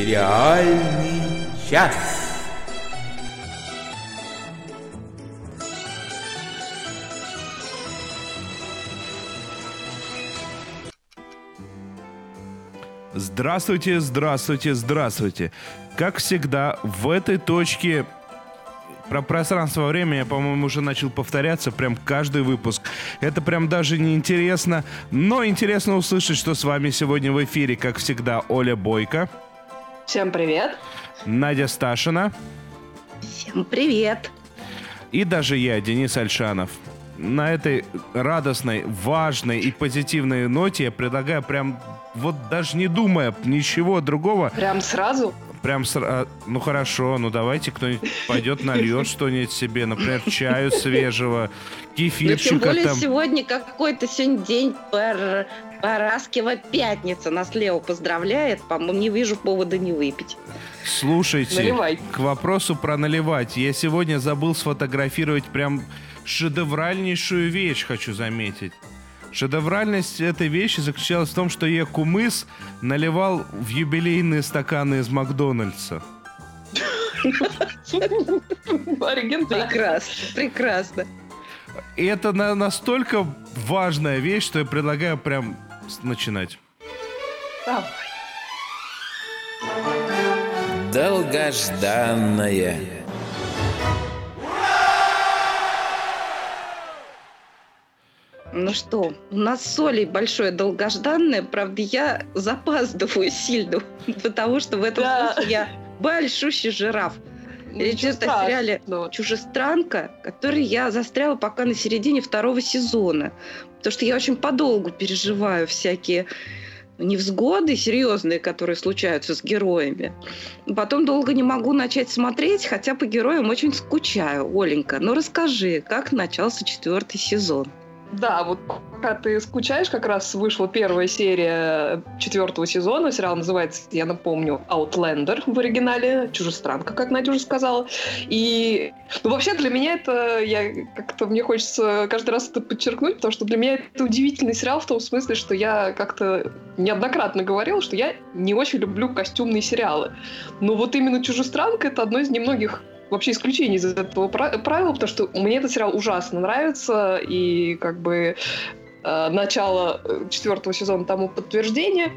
Сериальный час. Здравствуйте, здравствуйте, здравствуйте. Как всегда, в этой точке про пространство время я, по-моему, уже начал повторяться прям каждый выпуск. Это прям даже не интересно, но интересно услышать, что с вами сегодня в эфире, как всегда, Оля Бойко. Всем привет. Надя Сташина. Всем привет. И даже я, Денис Альшанов. На этой радостной, важной и позитивной ноте я предлагаю прям вот даже не думая ничего другого. Прям сразу? Прям сразу. Ну хорошо, ну давайте кто-нибудь пойдет нальет что-нибудь себе, например, чаю свежего, кефирчика. Ну, тем более там. сегодня какой-то сегодня день пар... Параскева пятница нас Лео поздравляет. По-моему, не вижу повода не выпить. Слушайте, Наливай. к вопросу про наливать. Я сегодня забыл сфотографировать прям шедевральнейшую вещь, хочу заметить. Шедевральность этой вещи заключалась в том, что я кумыс наливал в юбилейные стаканы из Макдональдса. Прекрасно, прекрасно. И это на- настолько важная вещь, что я предлагаю прям начинать. Давай. Долгожданное. Ну что, у нас с Олей большое долгожданное. Правда, я запаздываю сильно, потому что в этом Да. смысле я большущий жираф. Речь идет о сериале. «Чужестранка», который я застряла пока на середине второго сезона. Потому что я очень подолгу переживаю всякие невзгоды серьезные, которые случаются с героями. Потом долго не могу начать смотреть, хотя по героям очень скучаю. Оленька, ну расскажи, как начался четвертый сезон? Да, вот пока ты скучаешь, как раз вышла первая серия четвертого сезона. Сериал называется, я напомню, Outlander в оригинале. Чужестранка, как Надя уже сказала. И, ну, вообще для меня это, я как-то, мне хочется каждый раз это подчеркнуть, потому что для меня это удивительный сериал в том смысле, что я как-то неоднократно говорила, что я не очень люблю костюмные сериалы. Но вот именно «Чужестранка» — это одно из немногих вообще исключение из этого пра- правила, потому что мне этот сериал ужасно нравится, и как бы э, начало э, четвертого сезона тому подтверждение.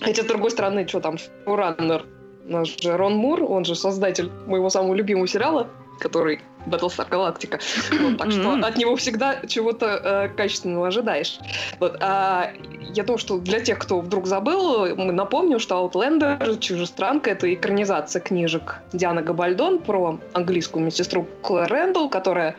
Хотя, с другой стороны, что там, шоураннер, наш же Рон Мур, он же создатель моего самого любимого сериала, который Battlestar Galactica. Вот, так что от него всегда чего-то э, качественного ожидаешь. Вот, а я думаю, что для тех, кто вдруг забыл, мы напомним, что Outlander, Чужестранка, это экранизация книжек Дианы Габальдон про английскую медсестру Клэр Рэндалл, которая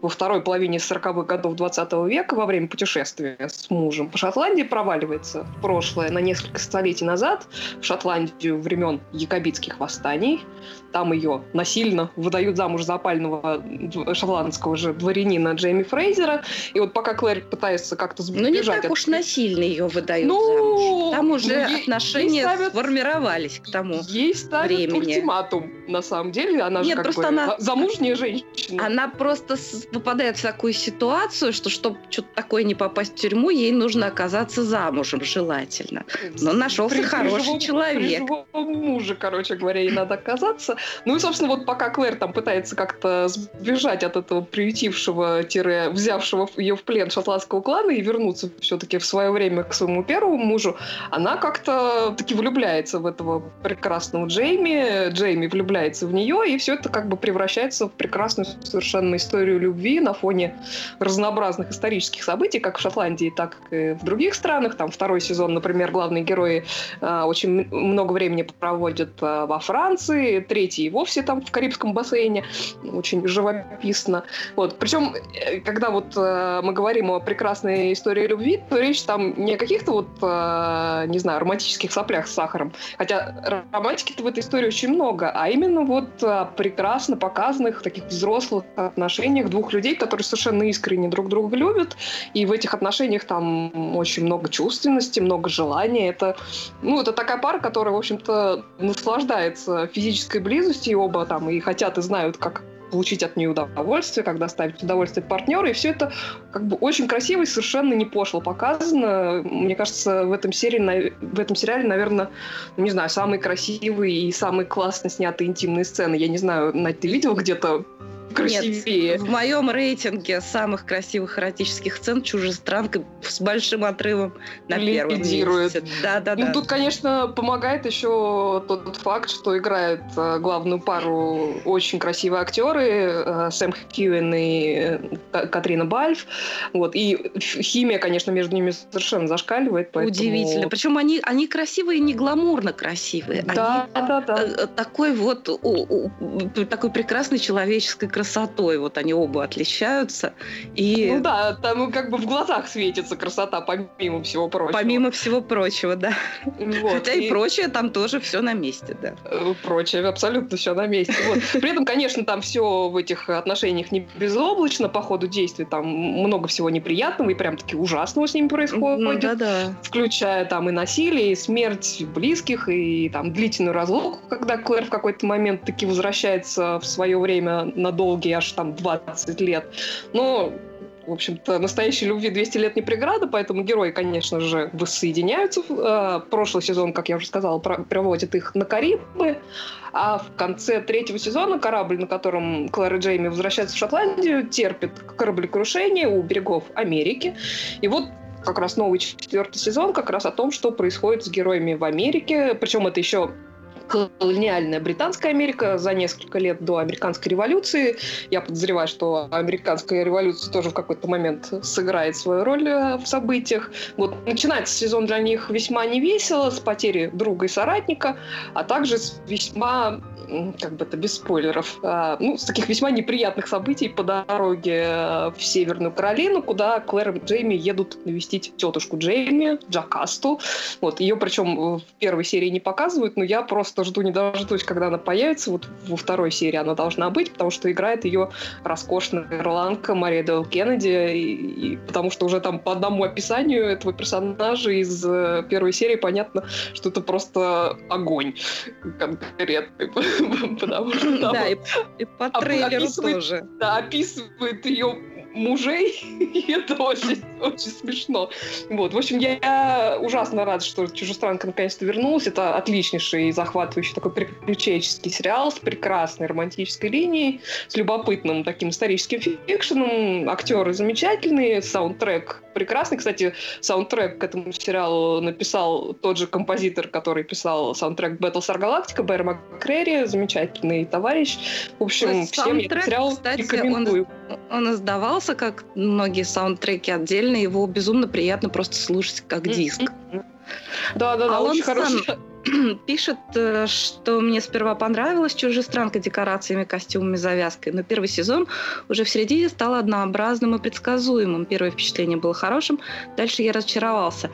во второй половине 40-х годов 20 века во время путешествия с мужем по Шотландии проваливается в прошлое на несколько столетий назад, в Шотландию времен якобитских восстаний. Там ее насильно выдают замуж за опального д- шотландского же дворянина Джейми Фрейзера. И вот пока Клэр пытается как-то Ну, не сбежать так от уж насильно ее выдают Ну, замуж. Там уже ну, ей- отношения ей ставят- сформировались к тому. Ей ставят времени. ультиматум, на самом деле. Она же Нет, как просто бы она- за- замужняя женщина. Она просто с- попадает в такую ситуацию, что чтобы что-то такое не попасть в тюрьму, ей нужно оказаться замужем, желательно. но нашелся При- при хороший живом- человек. При живом муже, короче говоря, ей надо оказаться. Ну и, собственно, вот пока Клэр там пытается как-то сбежать от этого приютившего, тире, взявшего ее в плен шотландского клана и вернуться все-таки в свое время к своему первому мужу, она как-то таки влюбляется в этого прекрасного Джейми. Джейми влюбляется в нее, и все это как бы превращается в прекрасную совершенно историю любви на фоне разнообразных исторических событий, как в Шотландии, так и в других странах. Там второй сезон, например, главные герои а, очень много времени проводят а, во Франции, третий и вовсе там в Карибском бассейне, очень живописно. Вот. Причем, э, когда вот э, мы говорим о прекрасной истории любви, то речь там не о каких-то вот, э, не знаю, романтических соплях с сахаром, хотя романтики-то в этой истории очень много, а именно вот о прекрасно показанных таких взрослых отношениях двух людей, которые совершенно искренне друг друга любят, и в этих отношениях там очень много чувственности, много желания. Это, ну, это такая пара, которая, в общем-то, наслаждается физической близостью, и оба там и хотят, и знают, как получить от нее удовольствие, как доставить удовольствие партнеру. И все это как бы очень красиво и совершенно не пошло показано. Мне кажется, в этом, серии, в этом сериале, наверное, ну, не знаю, самые красивые и самые классно снятые интимные сцены. Я не знаю, Надь, ты видел где-то красивее. Нет, в моем рейтинге самых красивых эротических сцен чужестранка с большим отрывом на первом месте. Да, да, ну, да. Тут, конечно, помогает еще тот факт, что играет э, главную пару очень красивые актеры э, Сэм Хьюин и э, Катрина Бальф. Вот. И химия, конечно, между ними совершенно зашкаливает. Поэтому... Удивительно. Причем они, они красивые, не гламурно красивые. Да, они, да, да. Такой вот, такой прекрасной человеческой красотой. Вот они оба отличаются. И... Ну да, там как бы в глазах светится красота, помимо всего прочего. Помимо всего прочего, да. Вот. Хотя и... и прочее там тоже все на месте, да. Э, прочее абсолютно все на месте. Вот. При этом, конечно, там все в этих отношениях не безоблачно по ходу действий. Там много всего неприятного и прям таки ужасного с ними происходит. Ну, да, да. Включая там и насилие, и смерть близких, и там длительную разлуку, когда Клэр в какой-то момент таки возвращается в свое время надолго долгие, аж там 20 лет. Но в общем-то, настоящей любви 200 лет не преграда, поэтому герои, конечно же, воссоединяются. Э, прошлый сезон, как я уже сказала, проводит их на Карибы, а в конце третьего сезона корабль, на котором Клэр и Джейми возвращаются в Шотландию, терпит кораблекрушение у берегов Америки. И вот как раз новый четвертый сезон как раз о том, что происходит с героями в Америке. Причем это еще колониальная Британская Америка за несколько лет до американской революции. Я подозреваю, что американская революция тоже в какой-то момент сыграет свою роль э, в событиях. Вот начинается сезон для них весьма невесело, с потери друга и соратника, а также с весьма как бы это без спойлеров, а, ну, с таких весьма неприятных событий по дороге э, в Северную Каролину, куда Клэр и Джейми едут навестить тетушку Джейми, Джакасту. Вот, ее причем в первой серии не показывают, но я просто жду не дождусь, когда она появится. Вот во второй серии она должна быть, потому что играет ее роскошная ирландка Мария Дэл Кеннеди, и, и потому что уже там по одному описанию этого персонажа из э, первой серии понятно, что это просто огонь конкретный. потому что там... Да, и по трейлеру тоже. Да, описывает ее мужей, и это очень, очень смешно. Вот, в общем, я ужасно рад, что «Чужестранка» наконец-то вернулась. Это отличнейший, захватывающий такой приключенческий сериал с прекрасной романтической линией, с любопытным таким историческим фикшеном. Актеры замечательные, саундтрек прекрасный. Кстати, саундтрек к этому сериалу написал тот же композитор, который писал саундтрек Battlestar Galactica, Бэр Маккрери, замечательный товарищ. В общем, всем я сериал кстати, рекомендую. Он, он издавался как многие саундтреки отдельно, его безумно приятно просто слушать как диск. Да, да, да, очень хороший. пишет, э, что мне сперва понравилась чужестранка декорациями, костюмами, завязкой, но первый сезон уже в середине стал однообразным и предсказуемым. Первое впечатление было хорошим, дальше я разочаровался.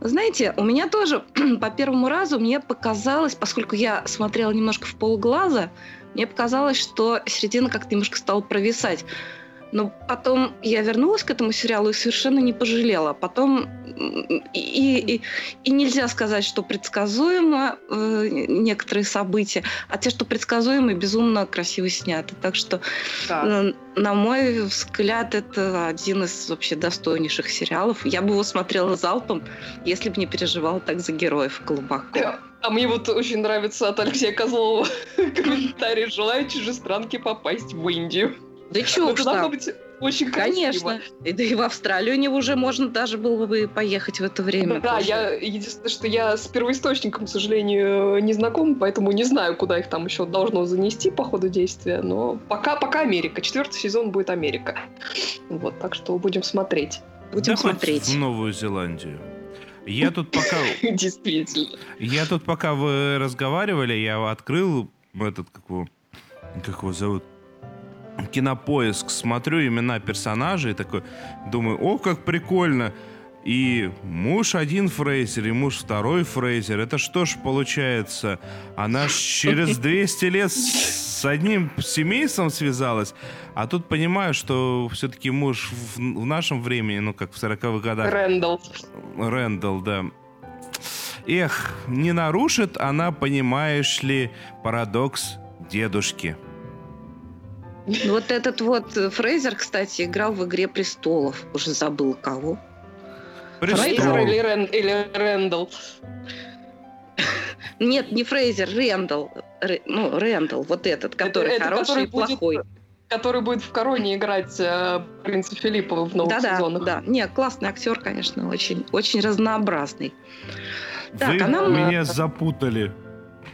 Знаете, у меня тоже по первому разу мне показалось, поскольку я смотрела немножко в полглаза, мне показалось, что середина как-то немножко стала провисать. Но потом я вернулась к этому сериалу и совершенно не пожалела. Потом и, и, и нельзя сказать, что предсказуемо э, некоторые события, а те, что предсказуемы, безумно красиво сняты. Так что, да. э, на мой взгляд, это один из вообще достойнейших сериалов. Я бы его смотрела залпом, если бы не переживала так за героев глубоко. А мне вот очень нравится от Алексея Козлова комментарий «Желаю чужестранке попасть в Индию». Да чё уж там. быть очень Конечно. И, да и в Австралию не уже можно даже было бы поехать в это время. Да, я единственное, что я с первоисточником, к сожалению, не знаком, поэтому не знаю, куда их там еще должно занести по ходу действия. Но пока, пока Америка. Четвертый сезон будет Америка. Вот, так что будем смотреть. Будем да смотреть. в Новую Зеландию. Я тут пока... Действительно. Я тут пока вы разговаривали, я открыл этот, как его, как его зовут, кинопоиск, смотрю имена персонажей, такой, думаю, о, как прикольно. И муж один Фрейзер, и муж второй Фрейзер. Это что ж получается? Она ж через 200 лет с одним семейством связалась. А тут понимаю, что все-таки муж в, в нашем времени, ну, как в 40-х годах... Рэндалл. Рэндалл, да. Эх, не нарушит она, понимаешь ли, парадокс дедушки. Вот этот вот Фрейзер, кстати, играл в «Игре престолов». Уже забыл кого. Фрейзер или, Рен, или Рэндалл? Нет, не Фрейзер, Рэндалл. Рэ, ну, Рэндалл, вот этот, который это, хороший который и плохой. Будет, который будет в короне играть э, принца Филиппа в новых да, сезонах. Да, да. Нет, классный актер, конечно, очень, очень разнообразный. Так, Вы а нам... меня запутали.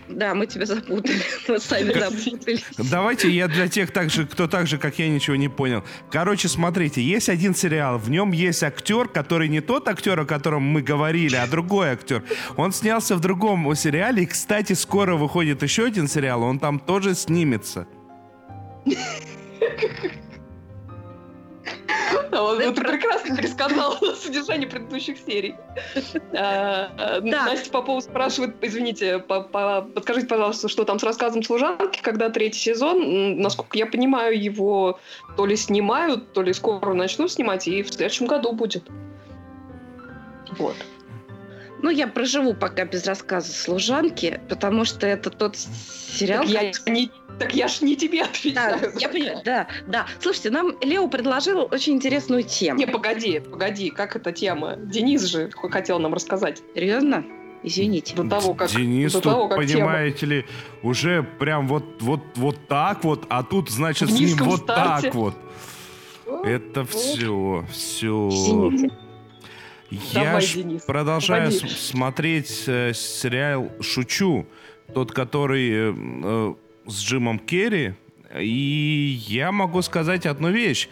Да, мы тебя запутали. Мы сами запутались. Давайте я для тех, так же, кто так же, как я, ничего не понял. Короче, смотрите, есть один сериал, в нем есть актер, который не тот актер, о котором мы говорили, а другой актер. Он снялся в другом сериале, и, кстати, скоро выходит еще один сериал, он там тоже снимется. Он это прекрасно пересказал содержание предыдущих серий. А, Настя Попова спрашивает, извините, подскажите, пожалуйста, что там с рассказом служанки, когда третий сезон, насколько я понимаю, его то ли снимают, то ли скоро начнут снимать, и в следующем году будет. Вот. Ну, я проживу пока без рассказа служанки, потому что это тот сериал. Так я не, так я ж не тебе отвечаю. Да, я понимаю, да, да. Слушайте, нам Лео предложил очень интересную тему. Не, погоди, погоди, как эта тема? Денис же хотел нам рассказать. Серьезно? Извините. До того, как, Денис до тут, того, как понимаете тема. ли, уже прям вот, вот, вот так вот, а тут, значит, с ним вот старте. так вот. Это все, все. Извините. Я Давай, Денис, продолжаю с- смотреть э, сериал «Шучу», тот, который э, э, с Джимом Керри, и я могу сказать одну вещь.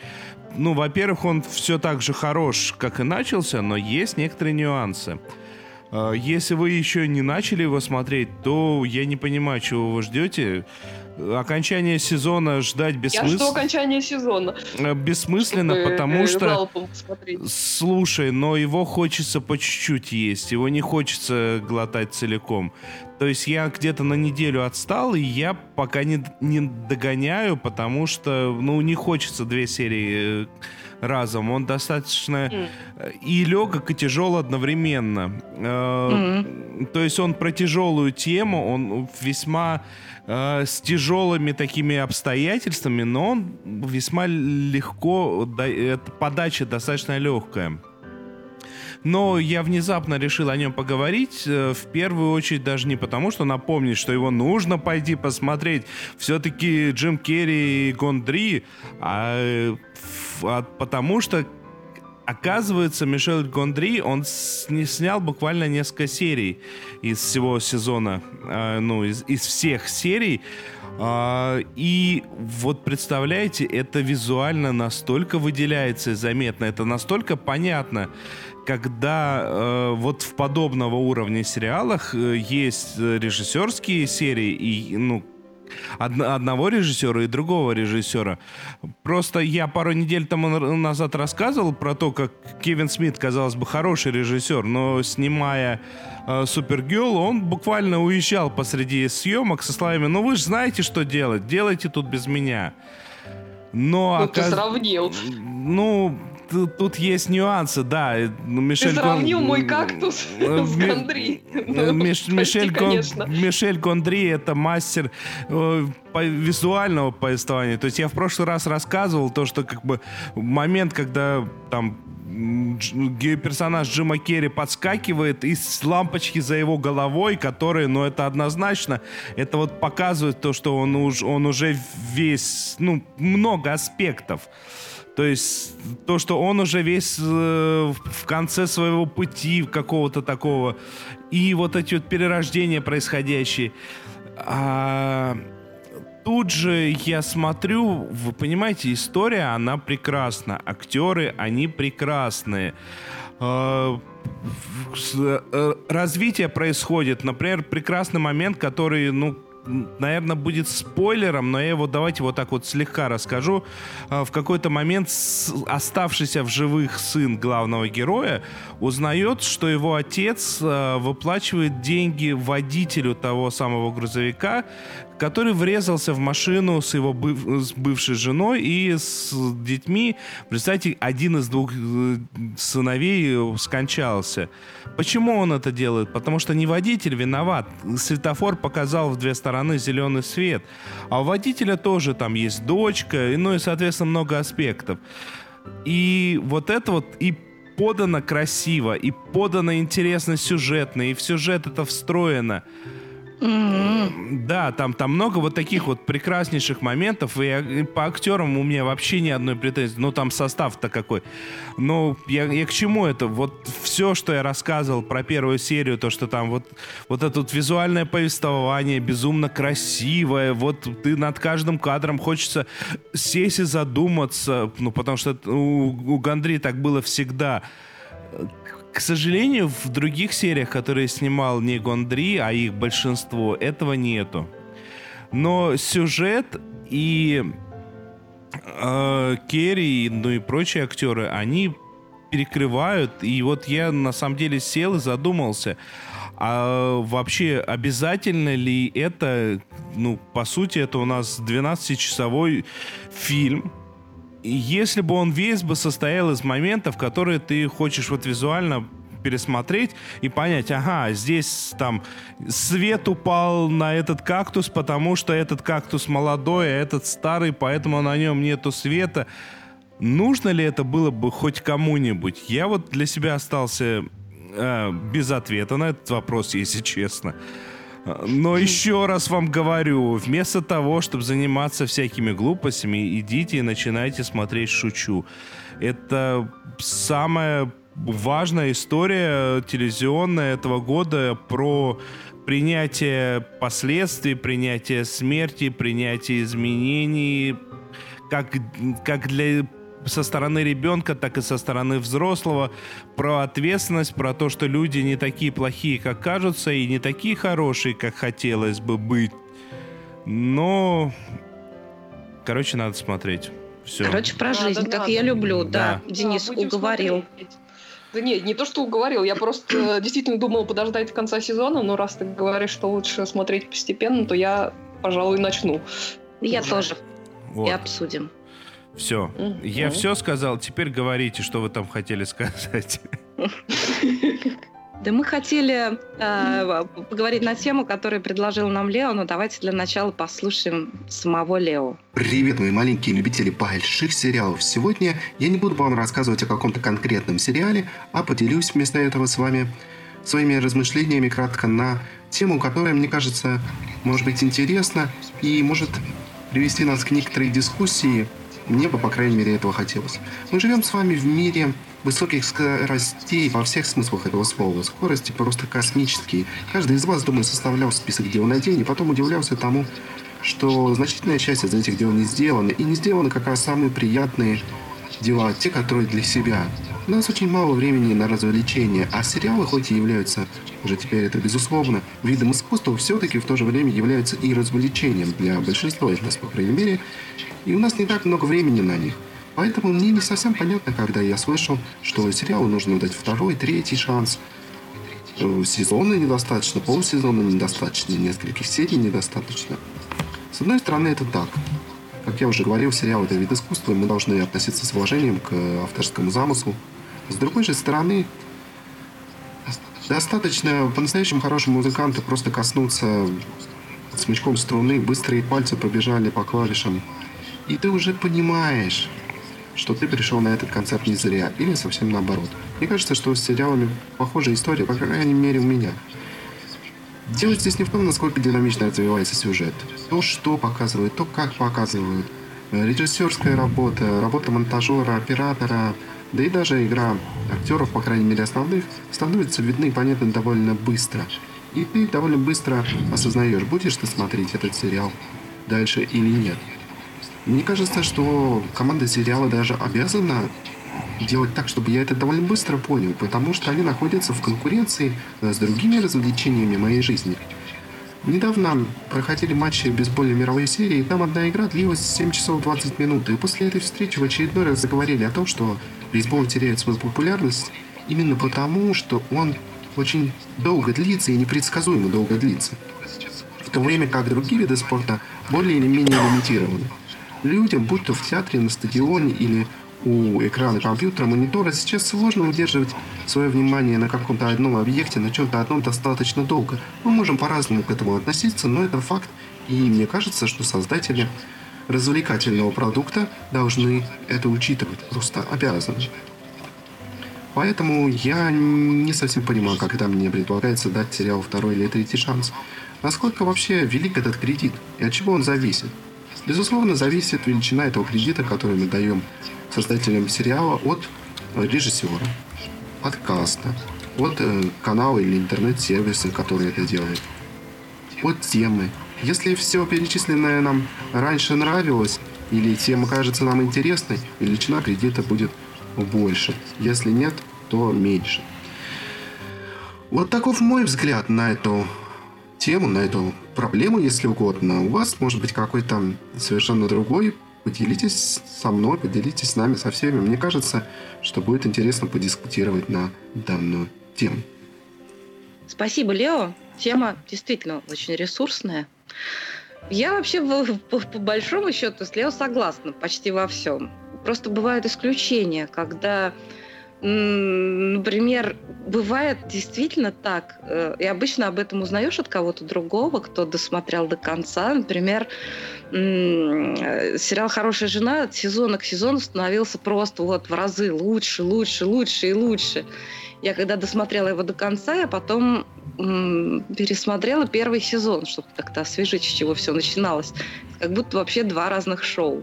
Ну, во-первых, он все так же хорош, как и начался, но есть некоторые нюансы. Э, если вы еще не начали его смотреть, то я не понимаю, чего вы ждете окончание сезона ждать бессмысленно. Я жду окончания сезона. Э, бессмысленно, чтобы потому э, что... Слушай, но его хочется по чуть-чуть есть. Его не хочется глотать целиком. То есть я где-то на неделю отстал, и я пока не, не догоняю, потому что, ну, не хочется две серии э, разом. Он достаточно mm. и легок, и тяжел одновременно. Mm. То есть он про тяжелую тему, он весьма э, с тяжелыми такими обстоятельствами, но он весьма легко, да, подача достаточно легкая. Но я внезапно решил о нем поговорить, э, в первую очередь даже не потому, что напомнить, что его нужно пойти посмотреть. Все-таки Джим Керри и Гондри, а, а потому что Оказывается, Мишель Гондри, он не снял буквально несколько серий из всего сезона, э, ну, из, из всех серий. Э, и вот представляете, это визуально настолько выделяется и заметно, это настолько понятно, когда э, вот в подобного уровня сериалах э, есть режиссерские серии и, ну, од- одного режиссера и другого режиссера. Просто я пару недель тому назад рассказывал про то, как Кевин Смит, казалось бы, хороший режиссер, но снимая э, Супергерл, он буквально уезжал посреди съемок со словами «Ну вы же знаете, что делать, делайте тут без меня». Но, ну, оказ... ты сравнил. Ну, тут есть нюансы, да. Ну, Мишель Ты сравнил Гон... мой кактус э, с Гондри. Ну, Мишель, Гон... Мишель Гондри это мастер э, визуального повествования. То есть я в прошлый раз рассказывал то, что как бы момент, когда там персонаж Джима Керри подскакивает из лампочки за его головой, которые, ну, это однозначно, это вот показывает то, что он, уж, он уже весь, ну, много аспектов. То есть то, что он уже весь э, в конце своего пути какого-то такого. И вот эти вот перерождения происходящие. А, тут же я смотрю, вы понимаете, история, она прекрасна. Актеры, они прекрасные. А, э, развитие происходит. Например, прекрасный момент, который, ну, наверное, будет спойлером, но я его давайте вот так вот слегка расскажу. А, в какой-то момент оставшийся в живых сын главного героя узнает, что его отец а, выплачивает деньги водителю того самого грузовика, который врезался в машину с его быв... с бывшей женой и с детьми. Представьте, один из двух э, сыновей скончался. Почему он это делает? Потому что не водитель виноват. Светофор показал в две стороны зеленый свет. А у водителя тоже там есть дочка, и, ну и, соответственно, много аспектов. И вот это вот и подано красиво, и подано интересно сюжетно, и в сюжет это встроено. Mm-hmm. Да, там, там много вот таких вот прекраснейших моментов, и, и по актерам у меня вообще ни одной претензии. Ну, там состав-то какой. Но я, я к чему это? Вот все, что я рассказывал про первую серию, то, что там вот, вот это вот визуальное повествование безумно красивое, вот ты над каждым кадром хочется сесть и задуматься, ну, потому что у, у Гандри так было всегда к сожалению, в других сериях, которые снимал не Гондри, а их большинство, этого нету. Но сюжет и э, Керри, ну и прочие актеры, они перекрывают. И вот я на самом деле сел и задумался, а вообще обязательно ли это, ну, по сути, это у нас 12-часовой фильм, если бы он весь бы состоял из моментов, которые ты хочешь вот визуально пересмотреть и понять, ага, здесь там свет упал на этот кактус, потому что этот кактус молодой, а этот старый, поэтому на нем нету света. Нужно ли это было бы хоть кому-нибудь? Я вот для себя остался э, без ответа на этот вопрос, если честно. Но еще раз вам говорю, вместо того, чтобы заниматься всякими глупостями, идите и начинайте смотреть «Шучу». Это самая важная история телевизионная этого года про принятие последствий, принятие смерти, принятие изменений, как, как для со стороны ребенка, так и со стороны взрослого, про ответственность, про то, что люди не такие плохие, как кажутся, и не такие хорошие, как хотелось бы быть. Но, короче, надо смотреть. Все. Короче, про жизнь, надо, как надо. я люблю, да. да. Денис да, уговорил. Смотреть. Да нет, не то, что уговорил, я просто действительно думал подождать конца сезона, но раз ты говоришь, что лучше смотреть постепенно, то я, пожалуй, начну. Я тоже. Вот. И обсудим. Все. Угу. Я все сказал, теперь говорите, что вы там хотели сказать. Да мы хотели э, поговорить на тему, которую предложил нам Лео, но давайте для начала послушаем самого Лео. Привет, мои маленькие любители больших сериалов. Сегодня я не буду вам рассказывать о каком-то конкретном сериале, а поделюсь вместо этого с вами своими размышлениями кратко на тему, которая, мне кажется, может быть интересна и может привести нас к некоторой дискуссии мне бы, по крайней мере, этого хотелось. Мы живем с вами в мире высоких скоростей во всех смыслах этого слова. Скорости просто космические. Каждый из вас, думаю, составлял список дел на день и потом удивлялся тому, что значительная часть из этих дел не сделана. И не сделаны как раз самые приятные дела, те, которые для себя. У нас очень мало времени на развлечения, а сериалы, хоть и являются, уже теперь это безусловно, видом искусства, все-таки в то же время являются и развлечением для большинства из нас, по крайней мере, и у нас не так много времени на них. Поэтому мне не совсем понятно, когда я слышал, что сериалу нужно дать второй, третий шанс. Э, сезона недостаточно, полсезона недостаточно, нескольких серий недостаточно. С одной стороны, это так. Как я уже говорил, сериал это вид искусства, и мы должны относиться с уважением к авторскому замыслу. С другой же стороны, достаточно по-настоящему хорошему музыканту просто коснуться смычком струны, быстрые пальцы побежали по клавишам, и ты уже понимаешь, что ты пришел на этот концерт не зря, или совсем наоборот. Мне кажется, что с сериалами похожая история, по крайней мере, у меня. Дело здесь не в том, насколько динамично развивается сюжет. То, что показывают, то, как показывают. Режиссерская работа, работа монтажера, оператора, да и даже игра актеров, по крайней мере основных, становятся видны и понятны довольно быстро. И ты довольно быстро осознаешь, будешь ты смотреть этот сериал дальше или нет. Мне кажется, что команда сериала даже обязана делать так, чтобы я это довольно быстро понял, потому что они находятся в конкуренции э, с другими развлечениями моей жизни. Недавно проходили матчи бейсбольной мировой серии, и там одна игра длилась 7 часов 20 минут, и после этой встречи в очередной раз заговорили о том, что бейсбол теряет свою популярность именно потому, что он очень долго длится и непредсказуемо долго длится. в то время как другие виды спорта более или менее лимитированы. Людям, будь то в театре, на стадионе или у экрана компьютера, монитора, сейчас сложно удерживать свое внимание на каком-то одном объекте, на чем-то одном достаточно долго. Мы можем по-разному к этому относиться, но это факт. И мне кажется, что создатели развлекательного продукта должны это учитывать, просто обязаны. Поэтому я не совсем понимаю, это мне предлагается дать сериалу второй или третий шанс. Насколько вообще велик этот кредит и от чего он зависит? Безусловно, зависит величина этого кредита, который мы даем создателям сериала от режиссера, подкаста, от э, канала или интернет-сервиса, который это делает, от темы. Если все перечисленное нам раньше нравилось, или тема кажется нам интересной, величина кредита будет больше. Если нет, то меньше. Вот таков мой взгляд на эту тему, на эту проблему, если угодно. У вас может быть какой-то совершенно другой. Поделитесь со мной, поделитесь с нами, со всеми. Мне кажется, что будет интересно подискутировать на данную тему. Спасибо, Лео. Тема действительно очень ресурсная. Я вообще по, по большому счету с Лео согласна почти во всем. Просто бывают исключения, когда, например, бывает действительно так, э, и обычно об этом узнаешь от кого-то другого, кто досмотрел до конца. Например, сериал «Хорошая жена» от сезона к сезону становился просто вот в разы лучше, лучше, лучше и лучше. Я когда досмотрела его до конца, я потом пересмотрела первый сезон, чтобы как-то освежить, с чего все начиналось. Как будто вообще два разных шоу.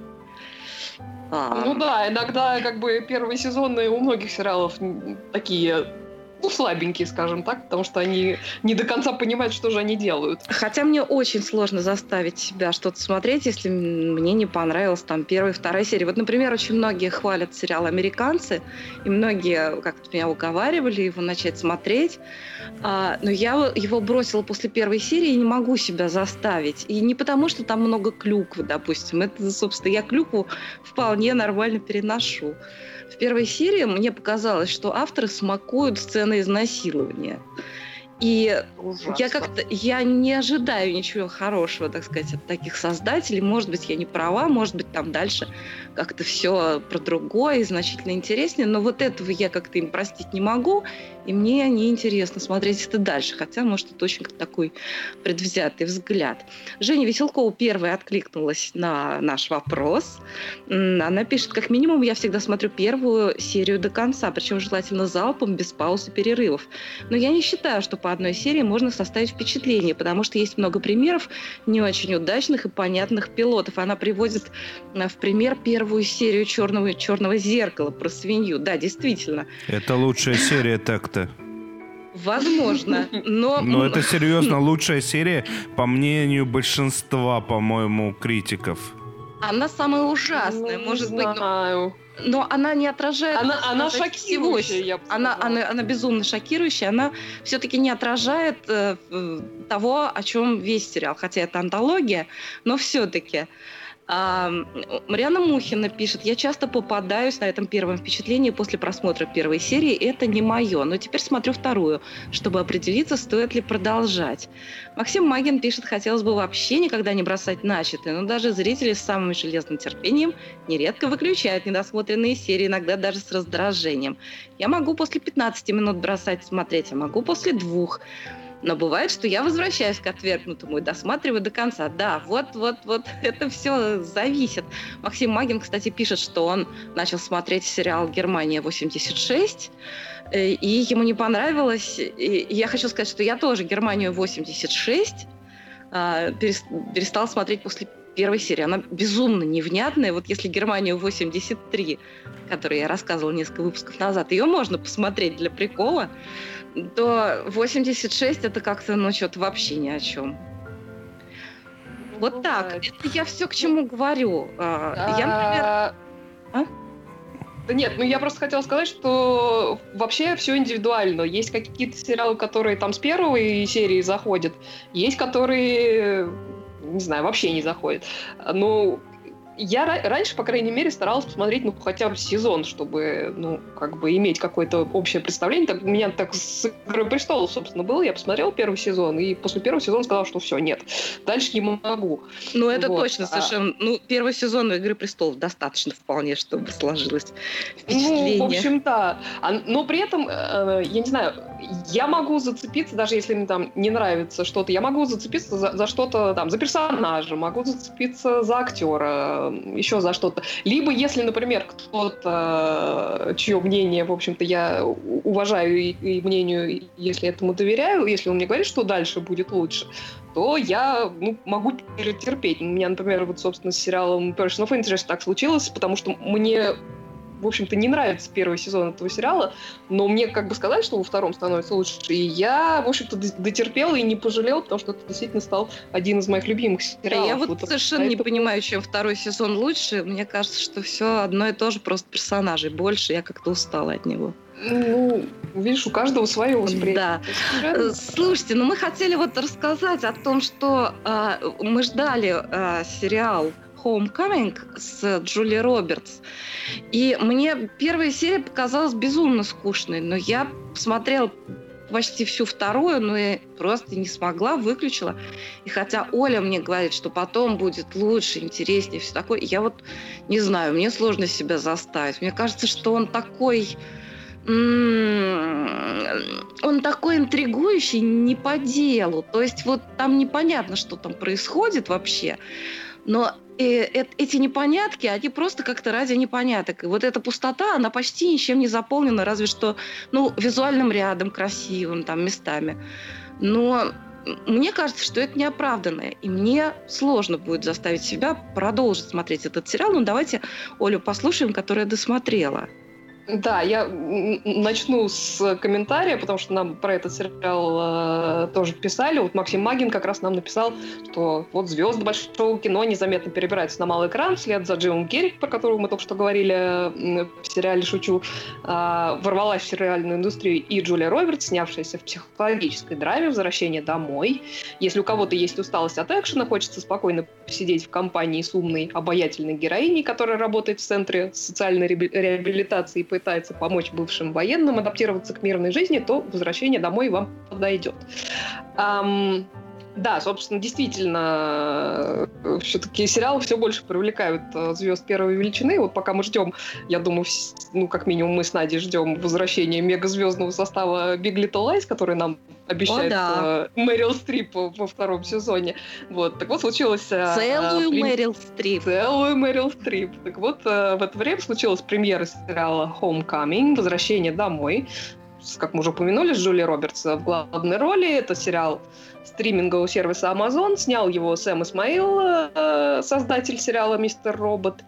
А... Ну да, иногда как бы первые сезоны у многих сериалов такие ну, слабенькие, скажем так, потому что они не до конца понимают, что же они делают. Хотя мне очень сложно заставить себя что-то смотреть, если мне не понравилась там первая, вторая серия. Вот, например, очень многие хвалят сериал «Американцы», и многие как-то меня уговаривали его начать смотреть, а, но я его бросила после первой серии и не могу себя заставить. И не потому, что там много клюквы, допустим. Это, собственно, я клюкву вполне нормально переношу первой серии мне показалось, что авторы смакуют сцены изнасилования. И Ужасно. я как-то я не ожидаю ничего хорошего, так сказать, от таких создателей. Может быть, я не права, может быть, там дальше как-то все про другое и значительно интереснее. Но вот этого я как-то им простить не могу, и мне неинтересно смотреть это дальше. Хотя, может, это очень такой предвзятый взгляд. Женя Веселкова первая откликнулась на наш вопрос. Она пишет, как минимум, я всегда смотрю первую серию до конца, причем желательно залпом, без пауз и перерывов. Но я не считаю, что по одной серии можно составить впечатление, потому что есть много примеров не очень удачных и понятных пилотов. Она приводит э, в пример первую серию «Черного, черного зеркала» про свинью. Да, действительно. Это лучшая серия так-то. Возможно, но... Но это серьезно лучшая серия, по мнению большинства, по-моему, критиков. Она самая ужасная, ну, может быть. Но но она не отражает она, она шокирующая я она, она она безумно шокирующая. Она все-таки не отражает э, того о чем весь сериал. Хотя это антология но все-таки а, Мариана Мухина пишет, я часто попадаюсь на этом первом впечатлении после просмотра первой серии, это не мое, но теперь смотрю вторую, чтобы определиться, стоит ли продолжать. Максим Магин пишет, хотелось бы вообще никогда не бросать начатое, но даже зрители с самым железным терпением нередко выключают недосмотренные серии, иногда даже с раздражением. Я могу после 15 минут бросать смотреть, а могу после двух. Но бывает, что я возвращаюсь к отвергнутому и досматриваю до конца. Да, вот, вот, вот, это все зависит. Максим Магин, кстати, пишет, что он начал смотреть сериал «Германия 86», э, и ему не понравилось. И я хочу сказать, что я тоже «Германию 86» а, перестал смотреть после первой серии. Она безумно невнятная. Вот если Германию 83, которую я рассказывала несколько выпусков назад, ее можно посмотреть для прикола то 86 это как-то, ну, что-то вообще ни о чем. Вот ну, так. Это я все к чему говорю. А, я, например... А? а? Да нет, ну я просто хотела сказать, что вообще все индивидуально. Есть какие-то сериалы, которые там с первой серии заходят, есть которые, не знаю, вообще не заходят. Ну, я раньше, по крайней мере, старалась посмотреть, ну, хотя бы сезон, чтобы, ну, как бы иметь какое-то общее представление. Так, у меня так с «Игрой престолов», собственно, было. Я посмотрел первый сезон, и после первого сезона сказала, что все, нет, дальше не могу. Ну, это вот. точно, а совершенно. Ну, первый сезон «Игры престолов» достаточно вполне, чтобы сложилось впечатление. Ну, в общем, да. А, но при этом, э, я не знаю, я могу зацепиться, даже если мне там не нравится что-то, я могу зацепиться за, за что-то там, за персонажа, могу зацепиться за актера, еще за что-то. Либо если, например, кто-то, чье мнение, в общем-то, я уважаю и, и мнению, если этому доверяю, если он мне говорит, что дальше будет лучше, то я ну, могу перетерпеть. У меня, например, вот, собственно, с сериалом Person of Interest так случилось, потому что мне в общем-то, не нравится первый сезон этого сериала, но мне как бы сказать, что во втором становится лучше. И я, в общем-то, дотерпел и не пожалел, потому что это действительно стал один из моих любимых сериалов. Я вот, вот совершенно поэтому... не понимаю, чем второй сезон лучше. Мне кажется, что все одно и то же, просто персонажей больше. Я как-то устала от него. Ну, видишь, у каждого свое восприятие. Да. Э, слушайте, ну мы хотели вот рассказать о том, что э, мы ждали э, сериал Homecoming с Джули Робертс. И мне первая серия показалась безумно скучной, но я посмотрела почти всю вторую, но я просто не смогла, выключила. И хотя Оля мне говорит, что потом будет лучше, интереснее, все такое, я вот не знаю, мне сложно себя заставить. Мне кажется, что он такой он такой интригующий не по делу. То есть вот там непонятно, что там происходит вообще. Но э, эти непонятки, они просто как-то ради непоняток. И вот эта пустота, она почти ничем не заполнена, разве что ну, визуальным рядом, красивым там местами. Но мне кажется, что это неоправданное, и мне сложно будет заставить себя продолжить смотреть этот сериал. Ну, давайте Олю послушаем, которая досмотрела. Да, я начну с комментария, потому что нам про этот сериал э, тоже писали. Вот Максим Магин как раз нам написал, что вот звезды большого кино незаметно перебираются на малый экран вслед за Джимом Керри, про которого мы только что говорили в сериале «Шучу», э, ворвалась в сериальную индустрию и Джулия Робертс, снявшаяся в психологической драме «Возвращение домой». Если у кого-то есть усталость от экшена, хочется спокойно посидеть в компании с умной, обаятельной героиней, которая работает в Центре социальной реабилитации и пытается помочь бывшим военным адаптироваться к мирной жизни, то возвращение домой вам подойдет. Да, собственно, действительно, э, все-таки сериалы все больше привлекают э, звезд первой величины. Вот пока мы ждем, я думаю, ну, как минимум мы с Надей ждем возвращения мегазвездного состава Big Little Lies, который нам обещает О, да. Э, Мэрил Стрип во втором сезоне. Вот, так вот случилось... Целую прем... Мэрил Стрип. Целую Мэрил Стрип. Так вот, в это время случилась премьера сериала Homecoming, Возвращение домой, как мы уже упомянули, с Джули Робертс в главной роли. Это сериал стримингового сервиса Amazon. Снял его Сэм Исмаил, э, создатель сериала «Мистер Робот».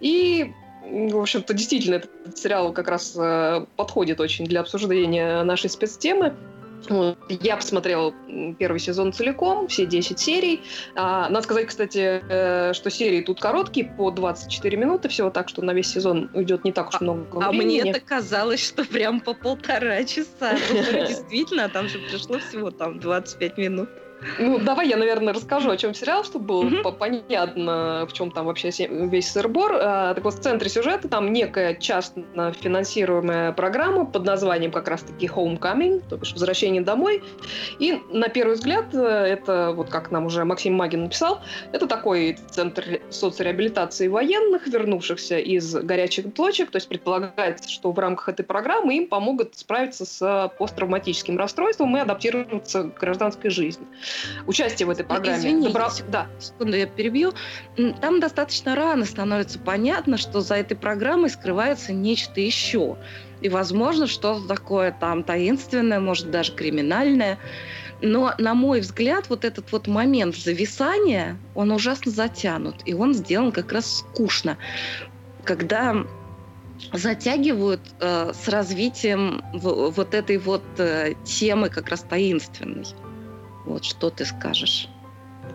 И в общем-то, действительно, этот сериал как раз э, подходит очень для обсуждения нашей спецтемы. Я посмотрела первый сезон целиком, все 10 серий. А, надо сказать, кстати, э, что серии тут короткие, по 24 минуты всего, так что на весь сезон уйдет не так уж много а, времени. А мне это казалось, что прям по полтора часа. Действительно, там же пришло всего там 25 минут. Ну, давай я, наверное, расскажу, о чем сериал, чтобы было mm-hmm. понятно, в чем там вообще весь сырбор. А, так вот, в центре сюжета там некая частно финансируемая программа под названием как раз-таки Homecoming, то бишь «Возвращение домой». И на первый взгляд, э, это, вот как нам уже Максим Магин написал, это такой центр соцреабилитации военных, вернувшихся из горячих точек, то есть предполагается, что в рамках этой программы им помогут справиться с посттравматическим расстройством и адаптироваться к гражданской жизни участие в этой программе. Извините, добро... да. секунду, я перебью. Там достаточно рано становится понятно, что за этой программой скрывается нечто еще. И, возможно, что-то такое там таинственное, может, даже криминальное. Но, на мой взгляд, вот этот вот момент зависания, он ужасно затянут. И он сделан как раз скучно. Когда затягивают э, с развитием в, вот этой вот э, темы как раз таинственной. Вот что ты скажешь?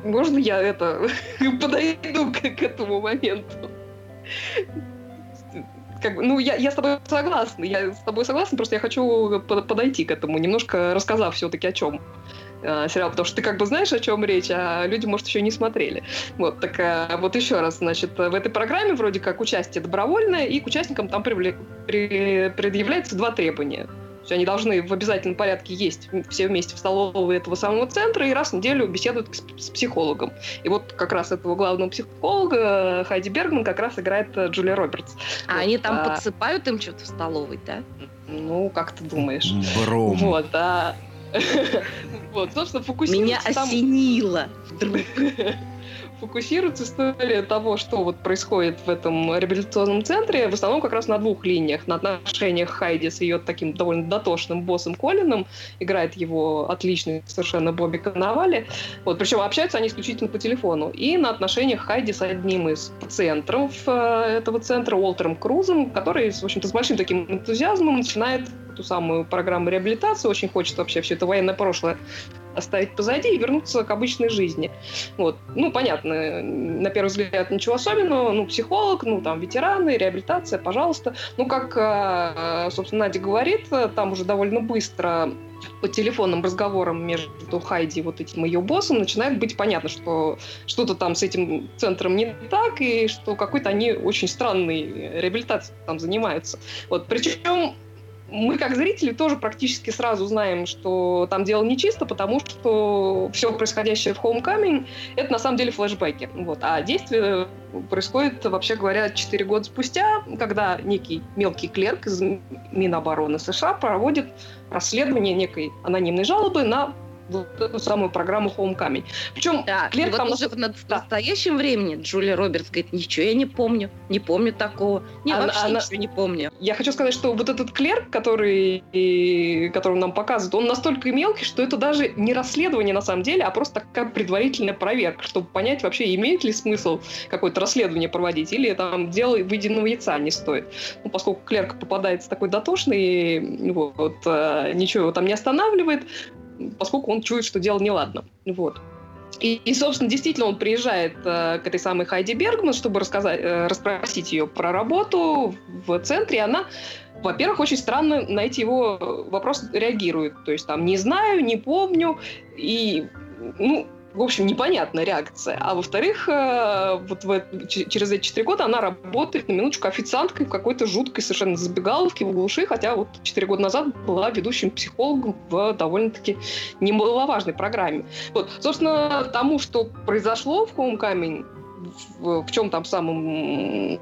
Можно я это подойду к, к этому моменту? Как, ну, я, я с тобой согласна. Я с тобой согласна, просто я хочу подойти к этому, немножко рассказав все-таки о чем э, сериал, потому что ты как бы знаешь, о чем речь, а люди, может, еще не смотрели. Вот, так э, вот еще раз, значит, в этой программе вроде как участие добровольное, и к участникам там привле- при- предъявляется два требования. То есть они должны в обязательном порядке есть все вместе в столовой этого самого центра и раз в неделю беседуют с психологом. И вот как раз этого главного психолога Хайди Бергман как раз играет э, Джулия Робертс. А вот, они там а... подсыпают им что-то в столовой, да? Ну, как ты думаешь? Бром. Вот, а... Вот, собственно, фокусируется Меня осенило вдруг. фокусируется история того, что вот происходит в этом реабилитационном центре, в основном как раз на двух линиях. На отношениях Хайди с ее таким довольно дотошным боссом Колином, играет его отличный совершенно Бобби Коновали. Вот, причем общаются они исключительно по телефону. И на отношениях Хайди с одним из пациентов э, этого центра, Уолтером Крузом, который, в общем-то, с большим таким энтузиазмом начинает ту самую программу реабилитации, очень хочет вообще все это военное прошлое оставить позади и вернуться к обычной жизни. Вот. Ну, понятно, на первый взгляд ничего особенного. Ну, психолог, ну, там, ветераны, реабилитация, пожалуйста. Ну, как, э, собственно, Надя говорит, там уже довольно быстро по телефонным разговорам между Хайди и вот этим ее боссом начинает быть понятно, что что-то там с этим центром не так, и что какой-то они очень странной реабилитацией там занимаются. Вот. Причем мы, как зрители, тоже практически сразу знаем, что там дело нечисто, потому что все происходящее в Homecoming — это на самом деле флешбеки. Вот. А действие происходит, вообще говоря, 4 года спустя, когда некий мелкий клерк из Минобороны США проводит расследование некой анонимной жалобы на вот эту самую программу Homecoming. Причем да, клерк вот там... уже в настоящем да. времени Джулия Робертс говорит, ничего я не помню, не помню такого, не, она, вообще она... ничего не помню. Я хочу сказать, что вот этот клерк, который, который нам показывает, он настолько мелкий, что это даже не расследование на самом деле, а просто такая предварительная проверка, чтобы понять вообще, имеет ли смысл какое-то расследование проводить, или там дело выеденного яйца не стоит. Ну, поскольку клерк попадается такой дотошный, вот, э, ничего его там не останавливает, поскольку он чует, что дело неладно. Вот. И, и, собственно, действительно, он приезжает э, к этой самой Хайди Бергман, чтобы рассказать, э, расспросить ее про работу в центре. И она, во-первых, очень странно на эти его вопросы реагирует. То есть там «не знаю», «не помню». И, ну, в общем, непонятная реакция. А во-вторых, э, вот в, через эти четыре года она работает, на минуточку, официанткой в какой-то жуткой совершенно забегаловке в глуши, хотя вот четыре года назад была ведущим психологом в довольно-таки немаловажной программе. Вот, собственно, тому, что произошло в Homecoming, в, в чем там самом,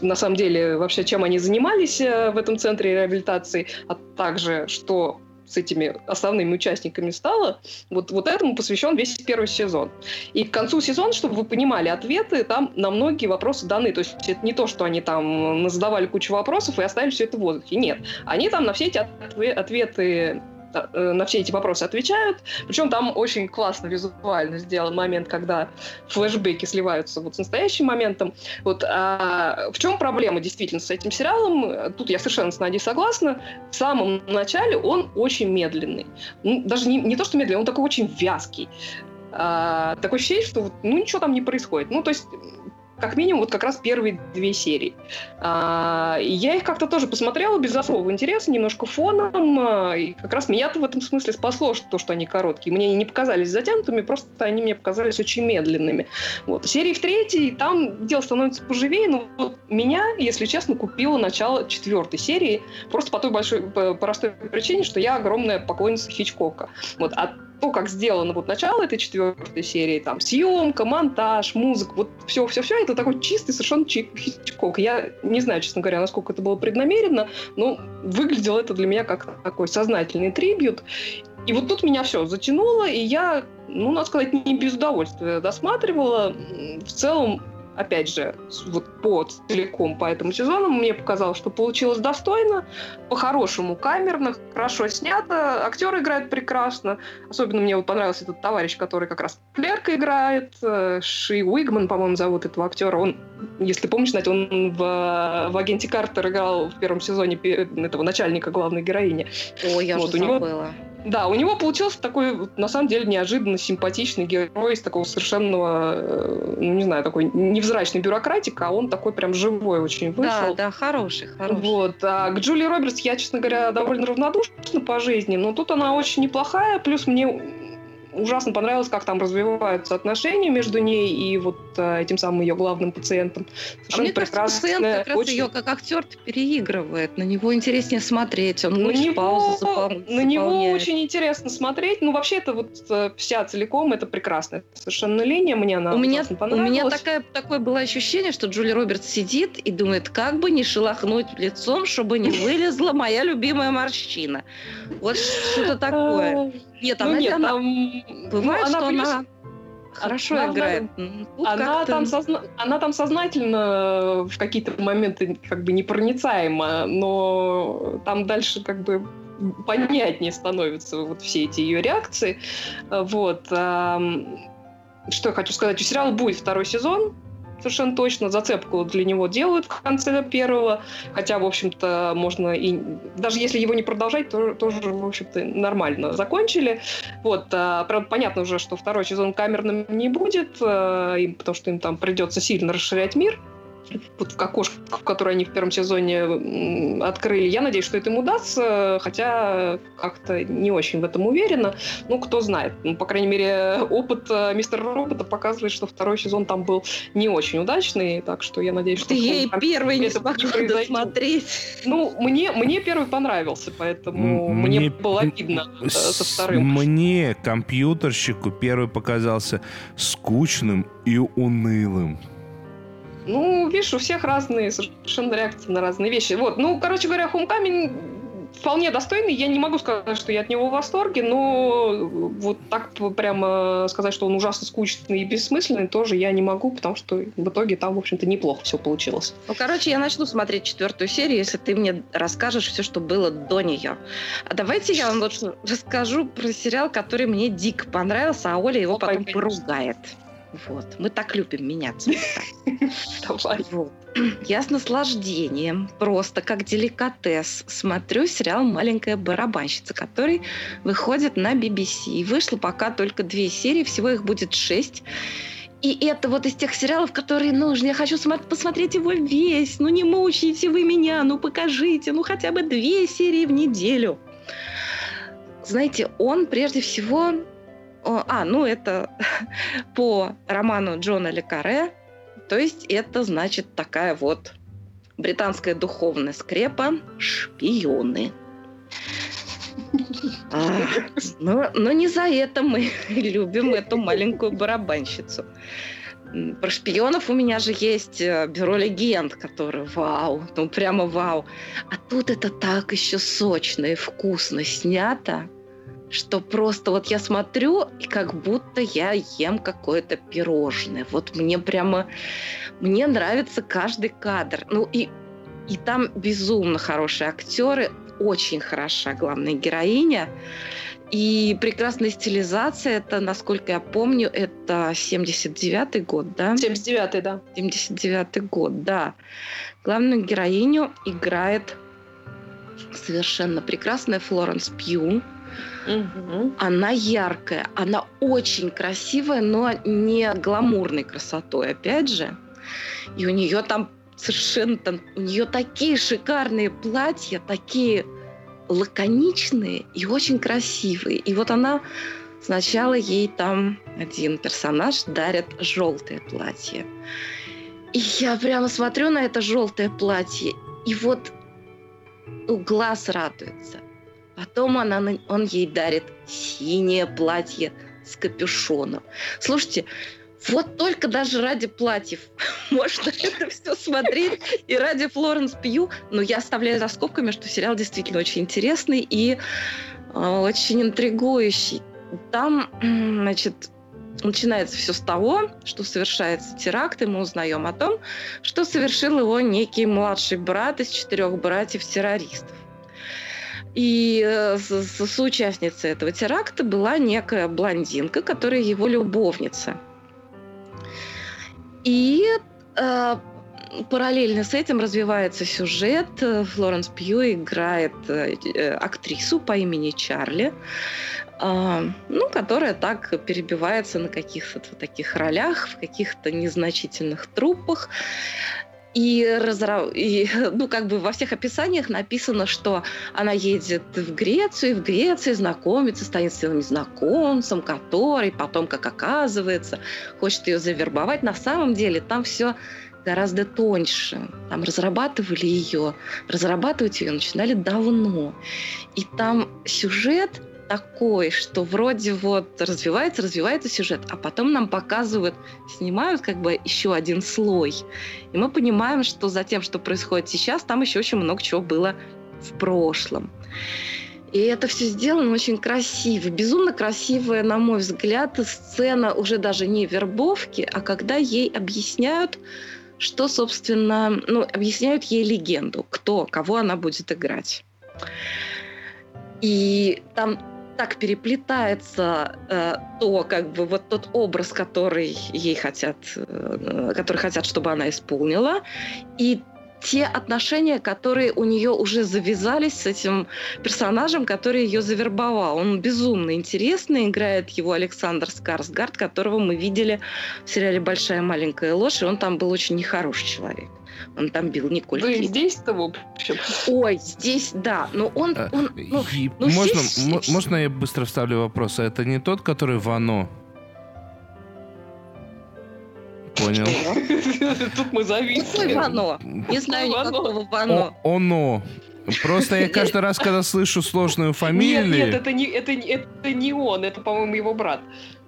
на самом деле, вообще, чем они занимались э, в этом центре реабилитации, а также, что с этими основными участниками стало, вот, вот этому посвящен весь первый сезон. И к концу сезона, чтобы вы понимали ответы, там на многие вопросы даны. То есть это не то, что они там задавали кучу вопросов и оставили все это в воздухе. Нет. Они там на все эти ответы на все эти вопросы отвечают. Причем там очень классно визуально сделан момент, когда флешбеки сливаются вот с настоящим моментом. Вот, а в чем проблема действительно с этим сериалом? Тут я совершенно с Надей согласна. В самом начале он очень медленный. Ну, даже не, не то, что медленный, он такой очень вязкий. А, такое ощущение, что ну, ничего там не происходит. Ну, то есть как минимум вот как раз первые две серии. А, я их как-то тоже посмотрела без особого интереса, немножко фоном, а, и как раз меня-то в этом смысле спасло то, что они короткие. Мне не показались затянутыми, просто они мне показались очень медленными. Вот. Серии в третьей, там дело становится поживее, но вот меня, если честно, купило начало четвертой серии, просто по той большой, по простой причине, что я огромная поклонница Хичкока. Вот. А то, как сделано вот начало этой четвертой серии, там, съемка, монтаж, музыка, вот все-все-все, это такой чистый совершенно Хичкок. Я не знаю, честно говоря, насколько это было преднамеренно, но выглядело это для меня как такой сознательный трибют. И вот тут меня все затянуло, и я, ну, надо сказать, не без удовольствия досматривала. В целом, опять же, вот по целиком по этому сезону мне показалось, что получилось достойно, по-хорошему камерно, хорошо снято, актеры играют прекрасно. Особенно мне вот понравился этот товарищ, который как раз Клерка играет, э, Ши Уигман, по-моему, зовут этого актера. Он, если помнишь, знаете, он в, в «Агенте Картер» играл в первом сезоне этого начальника главной героини. О, я вот, уже у забыла. Него Да, у него получился такой, на самом деле, неожиданно симпатичный герой из такого совершенного, э, ну, не знаю, такой невзрачный бюрократик, а он такой прям живой очень вышел. Да, да, хороший, хороший. Вот. А к Джулии Робертс я, честно говоря, довольно равнодушна по жизни, но тут она очень неплохая, плюс мне ужасно понравилось, как там развиваются отношения между ней и вот э, этим самым ее главным пациентом. А мне кажется, пациент как раз очень... ее как актер переигрывает. На него интереснее смотреть. Он на него, паузу запол... На него очень интересно смотреть. Ну, вообще, это вот э, вся целиком, это прекрасная совершенно линия. Мне она у меня, у меня такая, такое было ощущение, что Джули Робертс сидит и думает, как бы не шелохнуть лицом, чтобы не вылезла моя любимая морщина. Вот что-то такое. Нет, ну, она, нет, она... там... Бывает, ну, она, что она хорошо она, играет. Тут она, там созна... она там сознательно в какие-то моменты как бы непроницаема, но там дальше как бы понятнее становятся вот все эти ее реакции. Вот. Что я хочу сказать? У сериала будет второй сезон совершенно точно. Зацепку для него делают в конце первого. Хотя, в общем-то, можно и... Даже если его не продолжать, то тоже, в общем-то, нормально закончили. Вот. А, правда, понятно уже, что второй сезон камерным не будет, а, потому что им там придется сильно расширять мир вот в окошко, которое они в первом сезоне открыли. Я надеюсь, что это им удастся, хотя как-то не очень в этом уверена. Ну, кто знает. Ну, по крайней мере, опыт э, мистера Робота показывает, что второй сезон там был не очень удачный, так что я надеюсь, что... Ты ей первый не смогла досмотреть. Ну, мне, мне первый понравился, поэтому мне, мне было обидно э, со вторым. Мне, компьютерщику, первый показался скучным и унылым. Ну, видишь, у всех разные совершенно реакции на разные вещи. Вот, ну, короче говоря, Homecoming вполне достойный. Я не могу сказать, что я от него в восторге, но вот так прямо сказать, что он ужасно скучный и бессмысленный, тоже я не могу, потому что в итоге там, в общем-то, неплохо все получилось. Ну, короче, я начну смотреть четвертую серию, если ты мне расскажешь все, что было до нее. А давайте я вам вот расскажу про сериал, который мне дико понравился, а Оля его ну, потом поругает. Вот. Мы так любим меняться. Вот. Я с наслаждением, просто как деликатес, смотрю сериал «Маленькая барабанщица», который выходит на BBC. И вышло пока только две серии, всего их будет шесть. И это вот из тех сериалов, которые нужны. Я хочу посмотреть его весь. Ну не мучайте вы меня, ну покажите, ну хотя бы две серии в неделю. Знаете, он прежде всего а, ну это по роману Джона Лекаре. То есть это значит такая вот британская духовная скрепа «Шпионы». А, но, но не за это мы любим эту маленькую барабанщицу. Про шпионов у меня же есть э, бюро легенд, который вау, ну прямо вау. А тут это так еще сочно и вкусно снято что просто вот я смотрю, и как будто я ем какое-то пирожное. Вот мне прямо, мне нравится каждый кадр. Ну и, и там безумно хорошие актеры, очень хороша главная героиня. И прекрасная стилизация, это, насколько я помню, это 79-й год, да? 79-й, да. 79-й год, да. Главную героиню играет совершенно прекрасная Флоренс Пью. Угу. Она яркая, она очень красивая, но не гламурной красотой, опять же. И у нее там совершенно там, у нее такие шикарные платья, такие лаконичные и очень красивые. И вот она сначала ей там один персонаж дарит желтое платье. И я прямо смотрю на это желтое платье, и вот глаз радуется. Потом она, он ей дарит синее платье с капюшоном. Слушайте, вот только даже ради платьев можно это все смотреть. И ради Флоренс Пью. Но я оставляю за скобками, что сериал действительно очень интересный и э, очень интригующий. Там, значит, начинается все с того, что совершается теракт, и мы узнаем о том, что совершил его некий младший брат из четырех братьев-террористов. И э, соучастницей этого теракта была некая блондинка, которая его любовница. И э, параллельно с этим развивается сюжет. Флоренс Пью играет э, актрису по имени Чарли, ну, которая так перебивается на каких-то таких ролях, в каких-то незначительных трупах. И, разра... и ну, как бы во всех описаниях написано, что она едет в Грецию, и в Греции знакомится с таинственным незнакомцем, который потом, как оказывается, хочет ее завербовать. На самом деле там все гораздо тоньше. Там разрабатывали ее, разрабатывать ее начинали давно. И там сюжет такой, что вроде вот развивается, развивается сюжет, а потом нам показывают, снимают как бы еще один слой. И мы понимаем, что за тем, что происходит сейчас, там еще очень много чего было в прошлом. И это все сделано очень красиво. Безумно красивая, на мой взгляд, сцена уже даже не вербовки, а когда ей объясняют, что, собственно, ну, объясняют ей легенду, кто, кого она будет играть. И там так переплетается э, то, как бы вот тот образ, который ей хотят, э, который хотят, чтобы она исполнила, и те отношения, которые у нее уже завязались с этим персонажем, который ее завербовал. Он безумно интересный, играет его Александр Скарсгард, которого мы видели в сериале «Большая маленькая ложь», и он там был очень нехороший человек. Он там бил Николь Вы здесь-то, в общем? Ой, здесь, да. Но он... А, он ну, ну, можно, здесь... можно я быстро вставлю вопрос? А это не тот, который Вано? Понял. Тут мы зависли. Вано? Не знаю никакого Вано. Оно. Просто я каждый раз, когда слышу сложную фамилию... Нет, нет, это не, это, это не он, это, по-моему, его брат.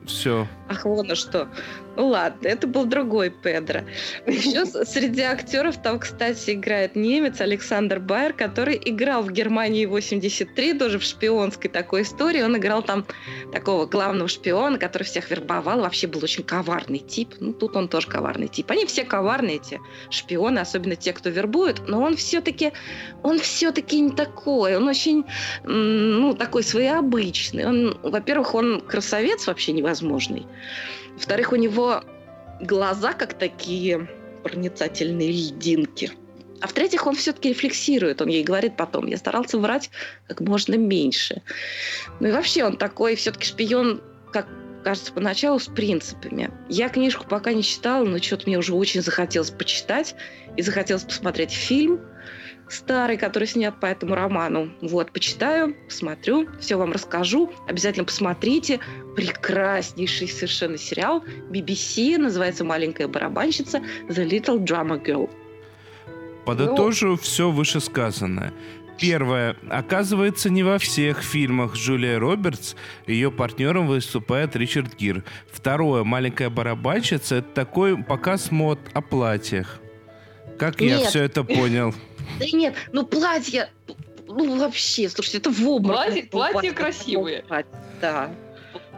Все. Ах, вон что. Ладно, это был другой Педро. Еще среди актеров там, кстати, играет немец Александр Байер, который играл в Германии 83, тоже в шпионской такой истории. Он играл там такого главного шпиона, который всех вербовал. Вообще был очень коварный тип. Ну, тут он тоже коварный тип. Они все коварные, эти шпионы, особенно те, кто вербует. Но он все-таки, он все-таки не такой. Он очень, ну, такой своеобычный. Он, во-первых, он красавец вообще невозможный. Во-вторых, у него глаза как такие проницательные льдинки. А в-третьих, он все-таки рефлексирует, он ей говорит потом, я старался врать как можно меньше. Ну и вообще он такой все-таки шпион, как кажется, поначалу с принципами. Я книжку пока не читала, но что-то мне уже очень захотелось почитать и захотелось посмотреть фильм – старый, который снят по этому роману. Вот, почитаю, посмотрю, все вам расскажу. Обязательно посмотрите. Прекраснейший совершенно сериал BBC, называется «Маленькая барабанщица» The Little Drama Girl. Подытожу ну... все вышесказанное. Первое. Оказывается, не во всех фильмах Джулия Робертс ее партнером выступает Ричард Гир. Второе. «Маленькая барабанщица» — это такой показ мод о платьях. Как Нет. я все это понял? Да нет, ну платье, ну вообще, слушайте, это в обморок. Платье, платье красивые. Да.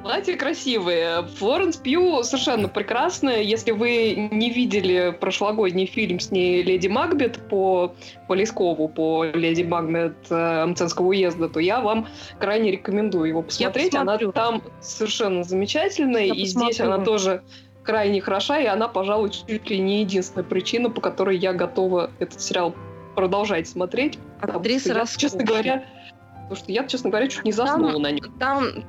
Платье красивые. Флоренс Пью совершенно прекрасная. Если вы не видели прошлогодний фильм с ней «Леди Макбет» по, по Лескову, по «Леди Макбет» э, Мценского уезда, то я вам крайне рекомендую его посмотреть. Она там совершенно замечательная. Я и посмотрю. здесь она тоже крайне хороша, и она, пожалуй, чуть ли не единственная причина, по которой я готова этот сериал продолжать смотреть. Актриса я, честно говоря, потому что я, честно говоря, чуть не заснула там, на нем. Там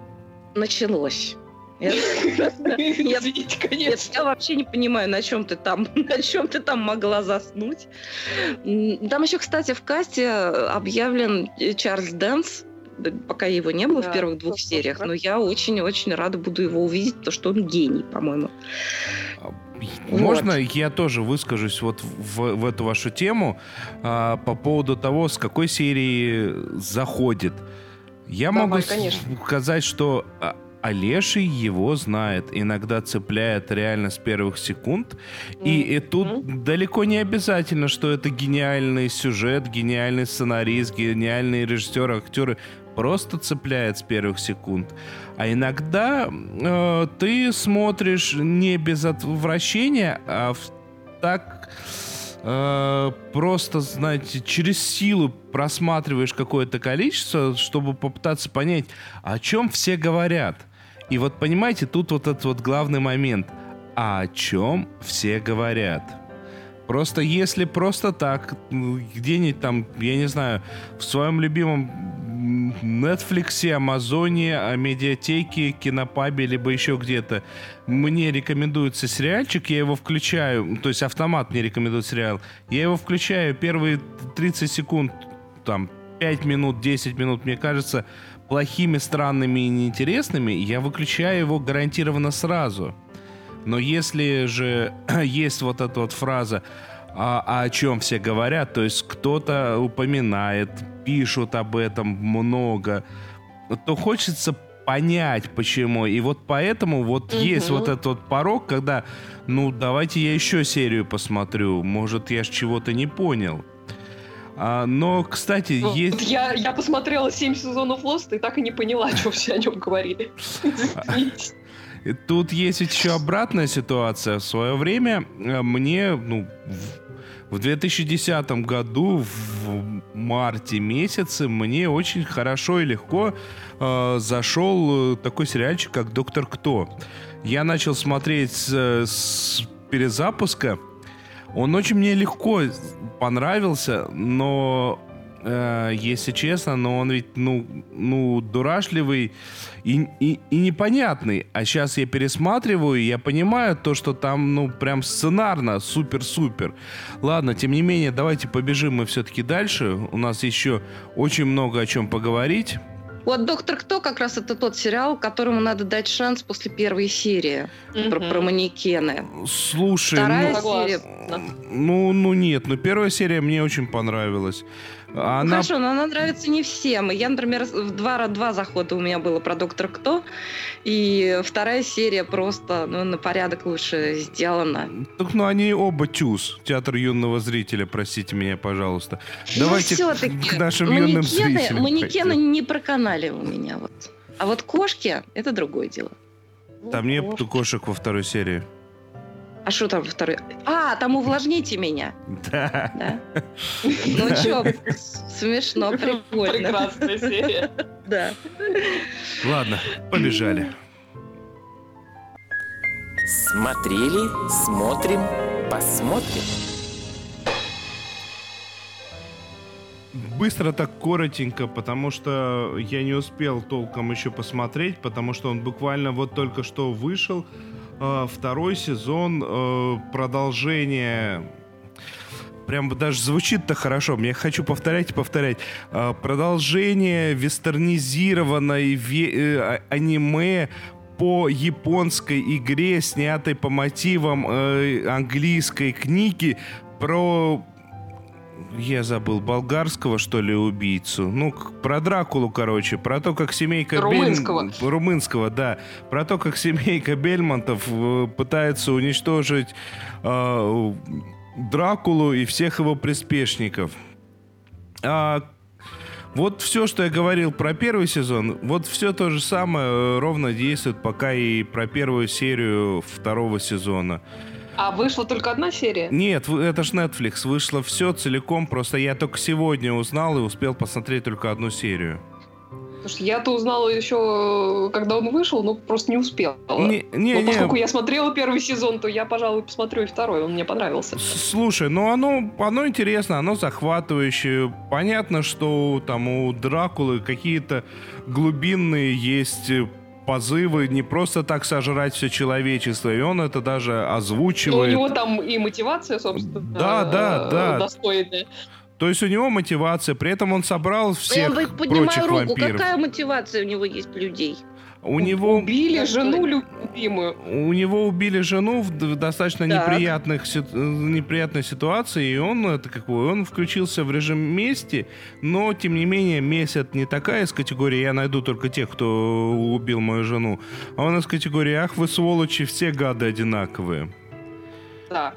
началось. Извините, конечно. Я вообще не понимаю, на чем ты там, на чем ты там могла заснуть. Там еще, кстати, в касте объявлен Чарльз Дэнс, пока его не было да, в первых двух сериях, но я очень-очень рада буду его увидеть, потому что он гений, по-моему. Можно вот. я тоже выскажусь вот в, в эту вашу тему а, по поводу того, с какой серии заходит. Я Давай, могу конечно. сказать, что а, Олеший его знает, иногда цепляет реально с первых секунд. Mm-hmm. И, и тут mm-hmm. далеко не обязательно, что это гениальный сюжет, гениальный сценарист, гениальные режиссеры, актеры просто цепляет с первых секунд. А иногда э, ты смотришь не без отвращения, а в, так э, просто, знаете, через силу просматриваешь какое-то количество, чтобы попытаться понять, о чем все говорят. И вот понимаете, тут вот этот вот главный момент. А о чем все говорят? Просто если просто так, где-нибудь там, я не знаю, в своем любимом Netflix, Амазоне, медиатеке, кинопабе, либо еще где-то мне рекомендуется сериальчик, я его включаю, то есть автомат мне рекомендует сериал, я его включаю первые 30 секунд, там, 5 минут, 10 минут, мне кажется, плохими, странными и неинтересными, я выключаю его гарантированно сразу. Но если же есть вот эта вот фраза, а, а о чем все говорят, то есть кто-то упоминает, пишут об этом много, то хочется понять, почему. И вот поэтому вот угу. есть вот этот вот порог, когда, ну, давайте я еще серию посмотрю, может, я ж чего-то не понял. А, но, кстати, ну, есть... Я, я посмотрела 7 сезонов Лоста и так и не поняла, что все о нем говорили. Тут есть еще обратная ситуация. В свое время э, мне, ну, в 2010 году, в марте месяце, мне очень хорошо и легко э, зашел такой сериальчик, как «Доктор Кто». Я начал смотреть с, с перезапуска. Он очень мне легко понравился, но э, если честно, но он ведь, ну, ну дурашливый и, и, и непонятный. А сейчас я пересматриваю, и я понимаю то, что там, ну, прям сценарно супер-супер. Ладно, тем не менее, давайте побежим мы все-таки дальше. У нас еще очень много о чем поговорить. Вот «Доктор Кто» как раз это тот сериал, которому надо дать шанс после первой серии mm-hmm. про, про манекены. Слушай, Вторая ну, серия... ну, ну нет, но первая серия мне очень понравилась. Она... Ну, хорошо, но она нравится не всем. Я, например, в два, два захода у меня было про «Доктор Кто», и вторая серия просто ну, на порядок лучше сделана. Так, ну, они оба тюз. Театр юного зрителя, простите меня, пожалуйста. Ну, Давайте к, к нашим манекены, юным зрителям. Манекены пойдем. не проканали у меня. Вот. А вот кошки — это другое дело. Там ну, нет кошек во второй серии. А что там второй? А, там увлажните меня. Да. да? Ну что, смешно, прикольно. Прекрасная серия. Да. Ладно, побежали. Смотрели, смотрим, посмотрим. Быстро так коротенько, потому что я не успел толком еще посмотреть, потому что он буквально вот только что вышел. Э, второй сезон э, продолжение прям даже звучит-то хорошо. Я хочу повторять и повторять. Э, продолжение вестернизированной а, аниме по японской игре, снятой по мотивам английской книги про я забыл, болгарского, что ли, убийцу. Ну, про Дракулу, короче. Про то, как семейка... Румынского. Бель... Румынского, да. Про то, как семейка Бельмонтов э, пытается уничтожить э, Дракулу и всех его приспешников. А вот все, что я говорил про первый сезон, вот все то же самое э, ровно действует пока и про первую серию второго сезона. А вышла только одна серия? Нет, это ж Netflix. Вышло все целиком. Просто я только сегодня узнал и успел посмотреть только одну серию. Что я-то узнала еще, когда он вышел, но просто не успел. Не, не, но не. поскольку я смотрела первый сезон, то я, пожалуй, посмотрю и второй. Он мне понравился. Слушай, ну оно, оно интересно, оно захватывающее. Понятно, что там у Дракулы какие-то глубинные есть позывы не просто так сожрать все человечество, и он это даже озвучивает. Ну, у него там и мотивация, собственно, да, да, э, да. достойная. То есть у него мотивация, при этом он собрал всех Я прочих руку, вампиров. Какая мотивация у него есть людей? У него... Убили жену любимую. У него убили жену в достаточно неприятных, неприятной ситуации, и он, это какой, он включился в режим мести, но, тем не менее, месть это не такая из категории «я найду только тех, кто убил мою жену», а он из категории «ах, вы сволочи, все гады одинаковые». Да.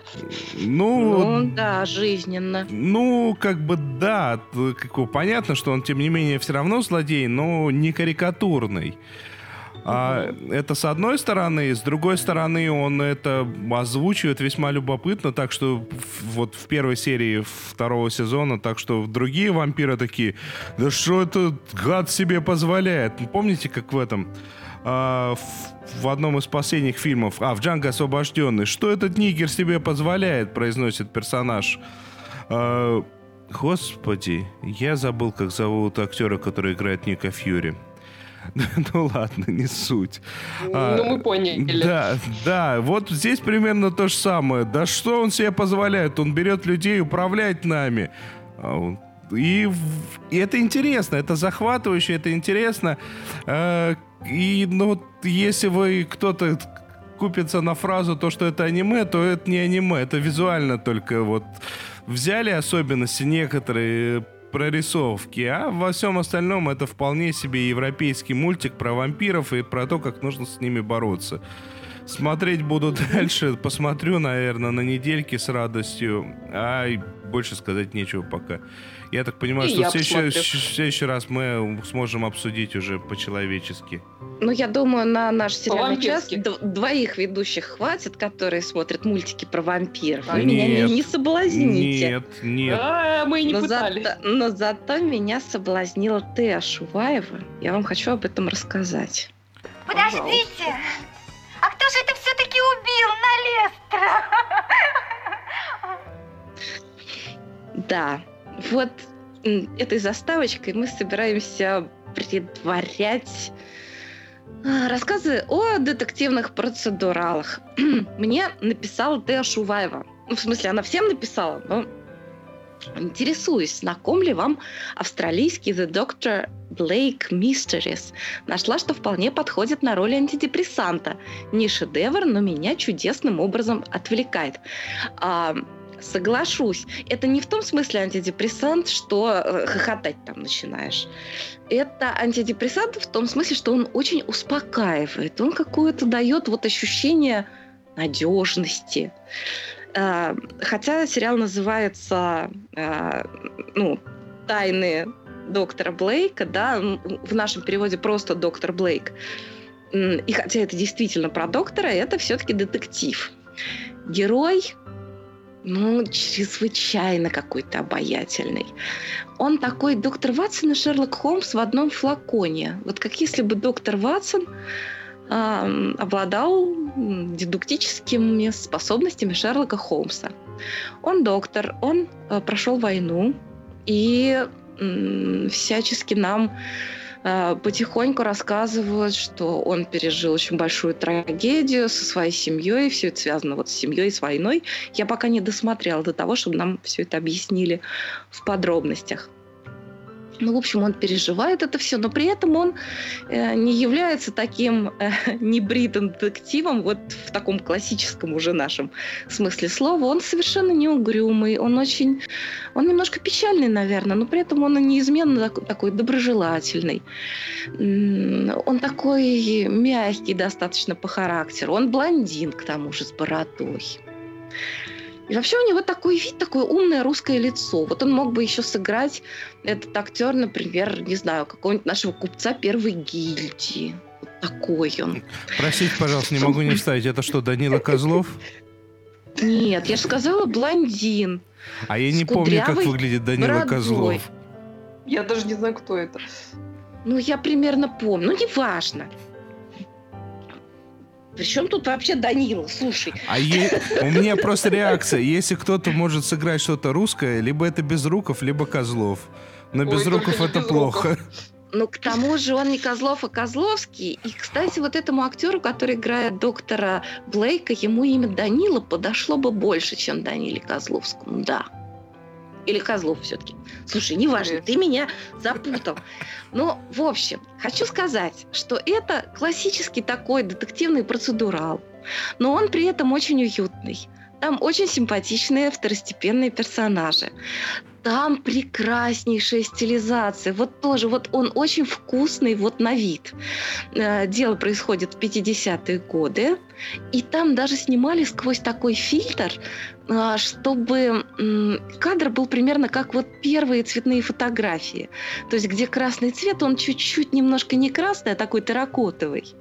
Ну, ну, да, жизненно. Ну, как бы да, как, понятно, что он, тем не менее, все равно злодей, но не карикатурный. А, это с одной стороны, с другой стороны, он это озвучивает весьма любопытно, так что вот в первой серии второго сезона, так что другие вампиры такие, да что этот гад себе позволяет? Помните, как в этом а, в, в одном из последних фильмов, а, в «Джанго освобожденный». «Что этот нигер себе позволяет?» произносит персонаж. А, господи, я забыл, как зовут актера, который играет Ника Фьюри. Ну ладно, не суть. А, ну, мы поняли. Да, да, вот здесь примерно то же самое. Да что он себе позволяет? Он берет людей, управляет нами. А и, и это интересно, это захватывающе, это интересно. Э, и ну, если вы кто-то купится на фразу то, что это аниме, то это не аниме, это визуально только вот взяли особенности некоторые прорисовки, а во всем остальном это вполне себе европейский мультик про вампиров и про то, как нужно с ними бороться. Смотреть буду дальше, посмотрю, наверное, на недельке с радостью, а больше сказать нечего пока. Я так понимаю, и что в следующий, в следующий раз мы сможем обсудить уже по-человечески. Ну, я думаю, на наш сериальный час двоих ведущих хватит, которые смотрят мультики про вампиров. Вы нет, меня не, не соблазните. Нет, нет. А, мы не но пытались. Зато, но зато меня соблазнила Теа Шуваева. Я вам хочу об этом рассказать. Подождите! А кто же это все-таки убил на Лестра? Да, вот этой заставочкой мы собираемся предварять а, рассказы о детективных процедуралах. Мне написала Теа Шуваева. Ну, в смысле, она всем написала, но интересуюсь, знаком ли вам австралийский The Doctor Blake Mysteries. Нашла, что вполне подходит на роль антидепрессанта. Не шедевр, но меня чудесным образом отвлекает. А, соглашусь. Это не в том смысле антидепрессант, что э, хохотать там начинаешь. Это антидепрессант в том смысле, что он очень успокаивает. Он какое-то дает вот ощущение надежности. Э, хотя сериал называется э, ну, «Тайны доктора Блейка», да, в нашем переводе просто «Доктор Блейк». И хотя это действительно про доктора, это все-таки детектив. Герой ну, чрезвычайно какой-то обаятельный. Он такой доктор Ватсон и Шерлок Холмс в одном флаконе. Вот как если бы доктор Ватсон э, обладал дедуктическими способностями Шерлока Холмса. Он доктор, он э, прошел войну и э, всячески нам потихоньку рассказывают, что он пережил очень большую трагедию со своей семьей, все это связано вот с семьей, с войной. Я пока не досмотрела до того, чтобы нам все это объяснили в подробностях. Ну, в общем, он переживает это все, но при этом он э, не является таким э, небритым детективом, вот в таком классическом уже нашем смысле слова. Он совершенно не угрюмый, он очень, он немножко печальный, наверное, но при этом он неизменно такой, такой доброжелательный. Он такой мягкий достаточно по характеру. Он блондин, к тому же, с бородой. И вообще у него такой вид, такое умное русское лицо. Вот он мог бы еще сыграть этот актер, например, не знаю, какого-нибудь нашего купца первой гильдии. Вот такой он. Простите, пожалуйста, не могу не вставить. Это что, Данила Козлов? Нет, я же сказала блондин. А я не помню, как выглядит Данила бородой. Козлов. Я даже не знаю, кто это. Ну, я примерно помню. Ну, неважно. Причем тут вообще Данила, слушай. А е... у меня просто реакция. Если кто-то может сыграть что-то русское, либо это Безруков, либо Козлов. Но Ой, Безруков это без плохо. Ну, к тому же он не Козлов, а Козловский. И, кстати, вот этому актеру, который играет доктора Блейка, ему имя Данила подошло бы больше, чем Даниле Козловскому, да. Или Козлов все-таки. Слушай, неважно, ты меня запутал. Но, в общем, хочу сказать, что это классический такой детективный процедурал. Но он при этом очень уютный. Там очень симпатичные второстепенные персонажи. Там прекраснейшая стилизация. Вот тоже, вот он очень вкусный вот на вид. Э, дело происходит в 50-е годы. И там даже снимали сквозь такой фильтр, а, чтобы кадр был примерно как вот первые цветные фотографии. То есть где красный цвет, он чуть-чуть немножко не красный, а такой терракотовый.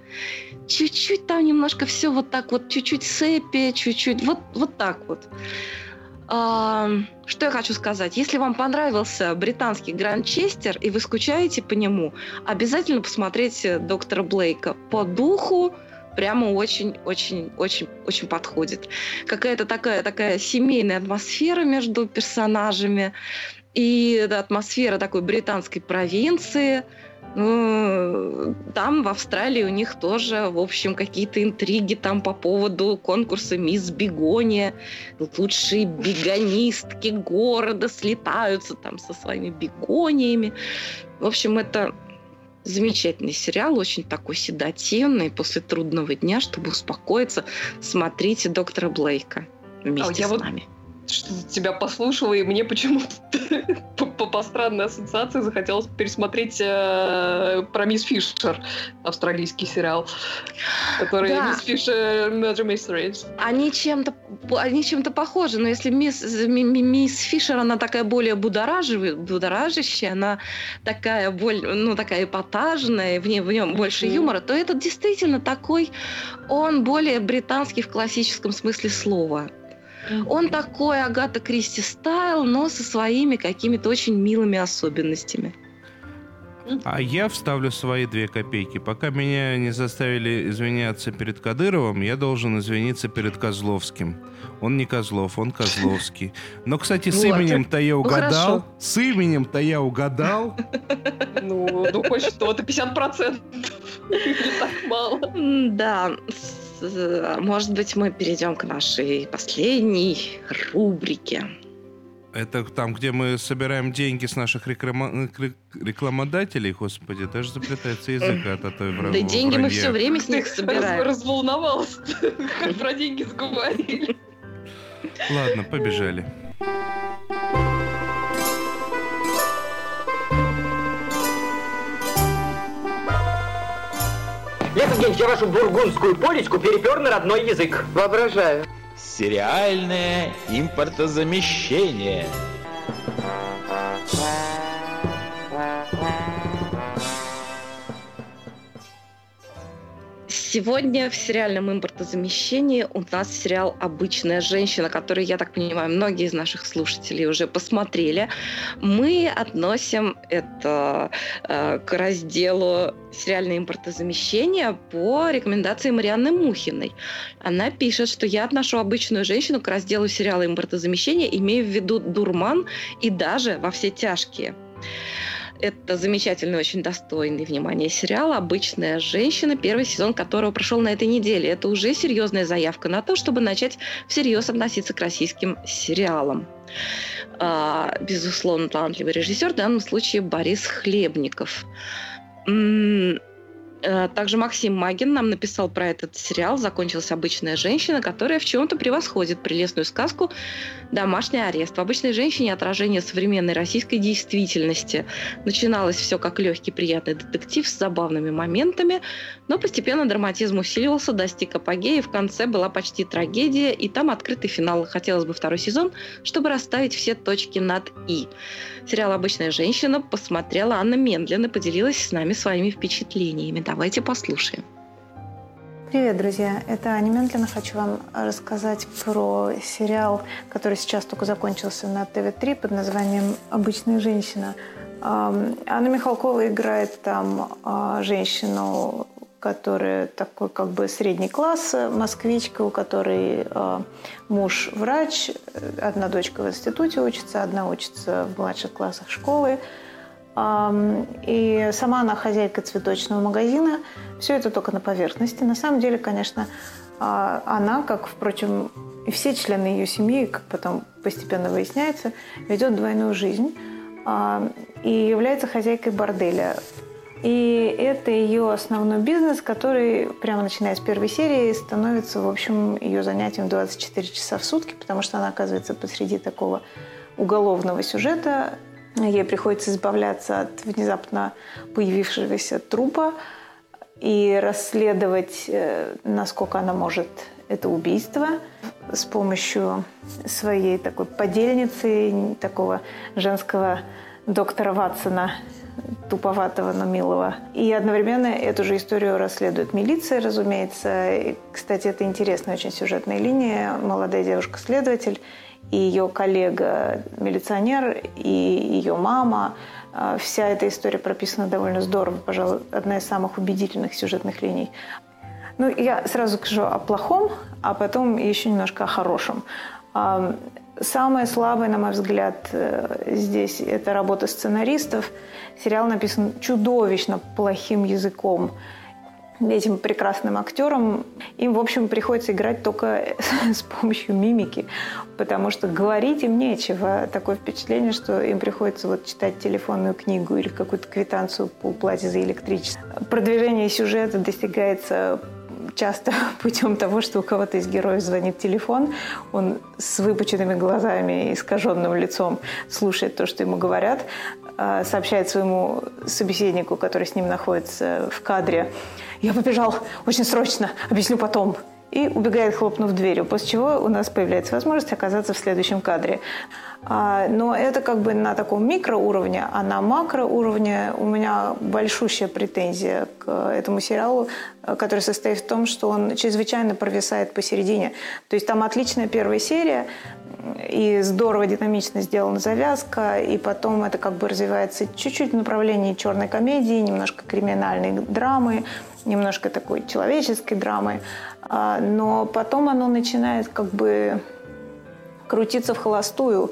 Чуть-чуть там немножко все вот так вот, чуть-чуть сепи, чуть-чуть, вот, вот так вот. Что я хочу сказать? Если вам понравился британский Гранчестер, и вы скучаете по нему, обязательно посмотрите доктора Блейка. По духу прямо очень-очень-очень-очень подходит. Какая-то такая, такая семейная атмосфера между персонажами. И атмосфера такой британской провинции – ну, там в Австралии у них тоже, в общем, какие-то интриги там по поводу конкурса «Мисс Бегония». Лучшие бегонистки города слетаются там со своими бегониями. В общем, это замечательный сериал, очень такой седативный. После трудного дня, чтобы успокоиться, смотрите «Доктора Блейка» вместе а с вот нами что тебя послушала, и мне почему-то по, по странной ассоциации захотелось пересмотреть э, про Мисс Фишер, австралийский сериал, который да. Мисс Фишер Murder Mysteries. Они чем-то они чем-то похожи, но если мисс, мисс Фишер, она такая более будоражащая, она такая более, ну, такая эпатажная, в, ней, в нем больше юмора, то этот действительно такой, он более британский в классическом смысле слова. Он такой Агата Кристи стайл, но со своими какими-то очень милыми особенностями. А я вставлю свои две копейки. Пока меня не заставили извиняться перед Кадыровым, я должен извиниться перед Козловским. Он не Козлов, он Козловский. Но, кстати, с именем-то я ну, угадал. Ну, с именем-то я угадал. Ну, ну хоть что-то, 50%. Не так мало. Да, может быть, мы перейдем к нашей последней рубрике. Это там, где мы собираем деньги с наших реклама... рекламодателей, господи, даже заплетается язык от этой вранья. Да деньги мы все время с них собираем. Разволновался, про деньги заговорили. Ладно, побежали. Евгеньевич, я вашу бургундскую полечку перепер на родной язык. Воображаю. Сериальное импортозамещение. Сегодня в сериальном импортозамещении у нас сериал «Обычная женщина», который, я так понимаю, многие из наших слушателей уже посмотрели. Мы относим это э, к разделу сериальное импортозамещение по рекомендации Марианны Мухиной. Она пишет, что я отношу «Обычную женщину» к разделу сериала импортозамещения, имея в виду «Дурман» и даже «Во все тяжкие». Это замечательный, очень достойный внимания сериал «Обычная женщина», первый сезон которого прошел на этой неделе. Это уже серьезная заявка на то, чтобы начать всерьез относиться к российским сериалам. А, безусловно, талантливый режиссер, в данном случае Борис Хлебников. Э, также Максим Магин нам написал про этот сериал «Закончилась обычная женщина», которая в чем-то превосходит прелестную сказку «Домашний арест». В «Обычной женщине» отражение современной российской действительности. Начиналось все как легкий, приятный детектив с забавными моментами, но постепенно драматизм усиливался, достиг апогея, в конце была почти трагедия, и там открытый финал. Хотелось бы второй сезон, чтобы расставить все точки над «и». Сериал «Обычная женщина» посмотрела Анна Мендлин поделилась с нами своими впечатлениями. Давайте послушаем. Привет, друзья! Это Аня Мендлина. Хочу вам рассказать про сериал, который сейчас только закончился на ТВ-3 под названием «Обычная женщина». Анна Михалкова играет там а, женщину, которая такой как бы средний класс, москвичка, у которой э, муж врач, одна дочка в институте учится, одна учится в младших классах школы. И сама она хозяйка цветочного магазина. Все это только на поверхности. На самом деле, конечно, а, она, как, впрочем, и все члены ее семьи, как потом постепенно выясняется, ведет двойную жизнь и является хозяйкой борделя. И это ее основной бизнес, который прямо начиная с первой серии становится, в общем, ее занятием 24 часа в сутки, потому что она оказывается посреди такого уголовного сюжета, Ей приходится избавляться от внезапно появившегося трупа и расследовать, э, насколько она может это убийство с помощью своей такой подельницы, такого женского доктора Ватсона, туповатого, но милого. И одновременно эту же историю расследует милиция, разумеется. И, кстати, это интересная очень сюжетная линия. Молодая девушка-следователь и ее коллега-милиционер, и ее мама. А, вся эта история прописана довольно здорово, пожалуй, одна из самых убедительных сюжетных линий. Ну, я сразу скажу о плохом, а потом еще немножко о хорошем. А, самое слабое, на мой взгляд, э, здесь это работа сценаристов. Сериал написан чудовищно плохим языком этим прекрасным актерам, им, в общем, приходится играть только с помощью мимики, потому что говорить им нечего. Такое впечатление, что им приходится вот читать телефонную книгу или какую-то квитанцию по уплате за электричество. Продвижение сюжета достигается часто путем того, что у кого-то из героев звонит телефон, он с выпученными глазами и искаженным лицом слушает то, что ему говорят, а, сообщает своему собеседнику, который с ним находится в кадре, я побежал очень срочно, объясню потом. И убегает, хлопнув дверью, после чего у нас появляется возможность оказаться в следующем кадре. А, но это как бы на таком микроуровне, а на макроуровне у меня большущая претензия к этому сериалу, который состоит в том, что он чрезвычайно провисает посередине. То есть там отличная первая серия, и здорово динамично сделана завязка, и потом это как бы развивается чуть-чуть в направлении черной комедии, немножко криминальной драмы, немножко такой человеческой драмы, а, но потом оно начинает как бы крутиться в холостую.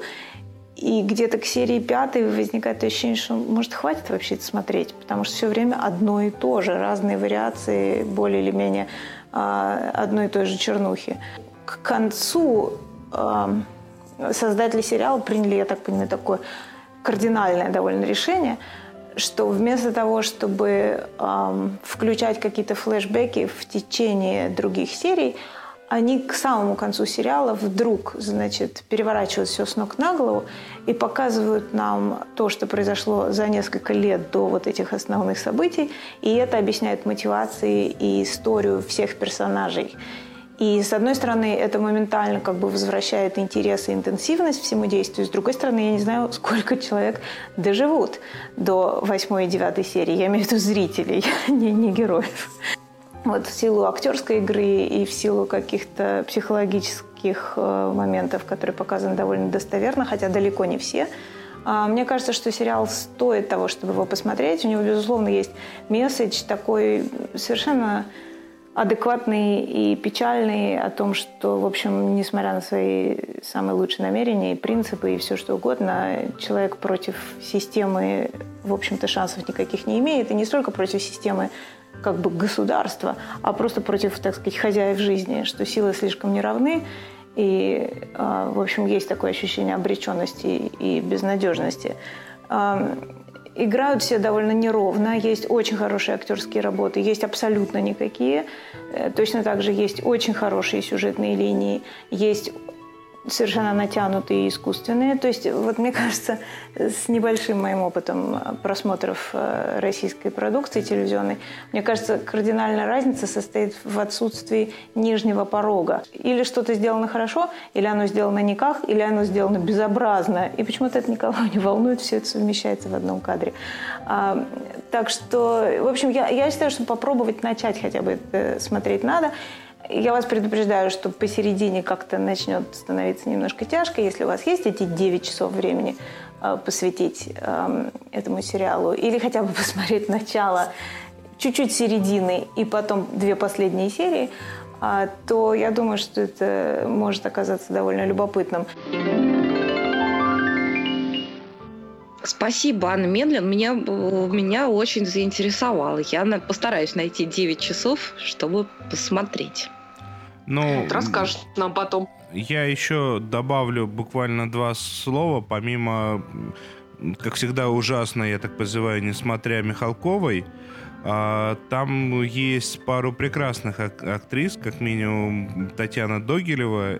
И где-то к серии пятой возникает ощущение, что, может, хватит вообще это смотреть, потому что все время одно и то же, разные вариации более или менее а, одной и той же чернухи. К концу а, создатели сериала приняли, я так понимаю, такое кардинальное довольно решение – что вместо того, чтобы эм, включать какие-то флешбеки в течение других серий, они к самому концу сериала вдруг, значит, переворачивают все с ног на голову и показывают нам то, что произошло за несколько лет до вот этих основных событий, и это объясняет мотивации и историю всех персонажей. И, с одной стороны, это моментально как бы возвращает интерес и интенсивность всему действию. С другой стороны, я не знаю, сколько человек доживут до восьмой и девятой серии. Я имею в виду зрителей, не, не героев. Вот в силу актерской игры и в силу каких-то психологических э, моментов, которые показаны довольно достоверно, хотя далеко не все, а, мне кажется, что сериал стоит того, чтобы его посмотреть. У него, безусловно, есть месседж такой совершенно адекватный и печальный о том, что, в общем, несмотря на свои самые лучшие намерения и принципы и все что угодно, человек против системы, в общем-то, шансов никаких не имеет. И не столько против системы как бы государства, а просто против, так сказать, хозяев жизни, что силы слишком неравны, и, а, в общем, есть такое ощущение обреченности и безнадежности играют все довольно неровно. Есть очень хорошие актерские работы, есть абсолютно никакие. Э, точно так же есть очень хорошие сюжетные линии, есть совершенно натянутые и искусственные. То есть, вот мне кажется, с небольшим моим опытом э, просмотров э, российской продукции телевизионной, мне кажется, кардинальная разница состоит в отсутствии нижнего порога. Или что-то сделано хорошо, или оно сделано никак, или оно сделано безобразно. И почему-то это никого не волнует, все это совмещается в одном кадре. А, так что, в общем, я, я считаю, что попробовать начать хотя бы это смотреть надо. Я вас предупреждаю, что посередине как-то начнет становиться немножко тяжко, если у вас есть эти 9 часов времени э, посвятить э, этому сериалу, или хотя бы посмотреть начало, чуть-чуть середины и потом две последние серии, э, то я думаю, что это может оказаться довольно любопытным. Спасибо, Анна Медлен. Меня, меня очень заинтересовало. Я постараюсь найти 9 часов, чтобы посмотреть. Ну, вот расскажешь нам потом. Я еще добавлю буквально два слова, помимо, как всегда, ужасно, я так позываю, несмотря Михалковой, а, там есть пару прекрасных актрис, как минимум Татьяна Догилева,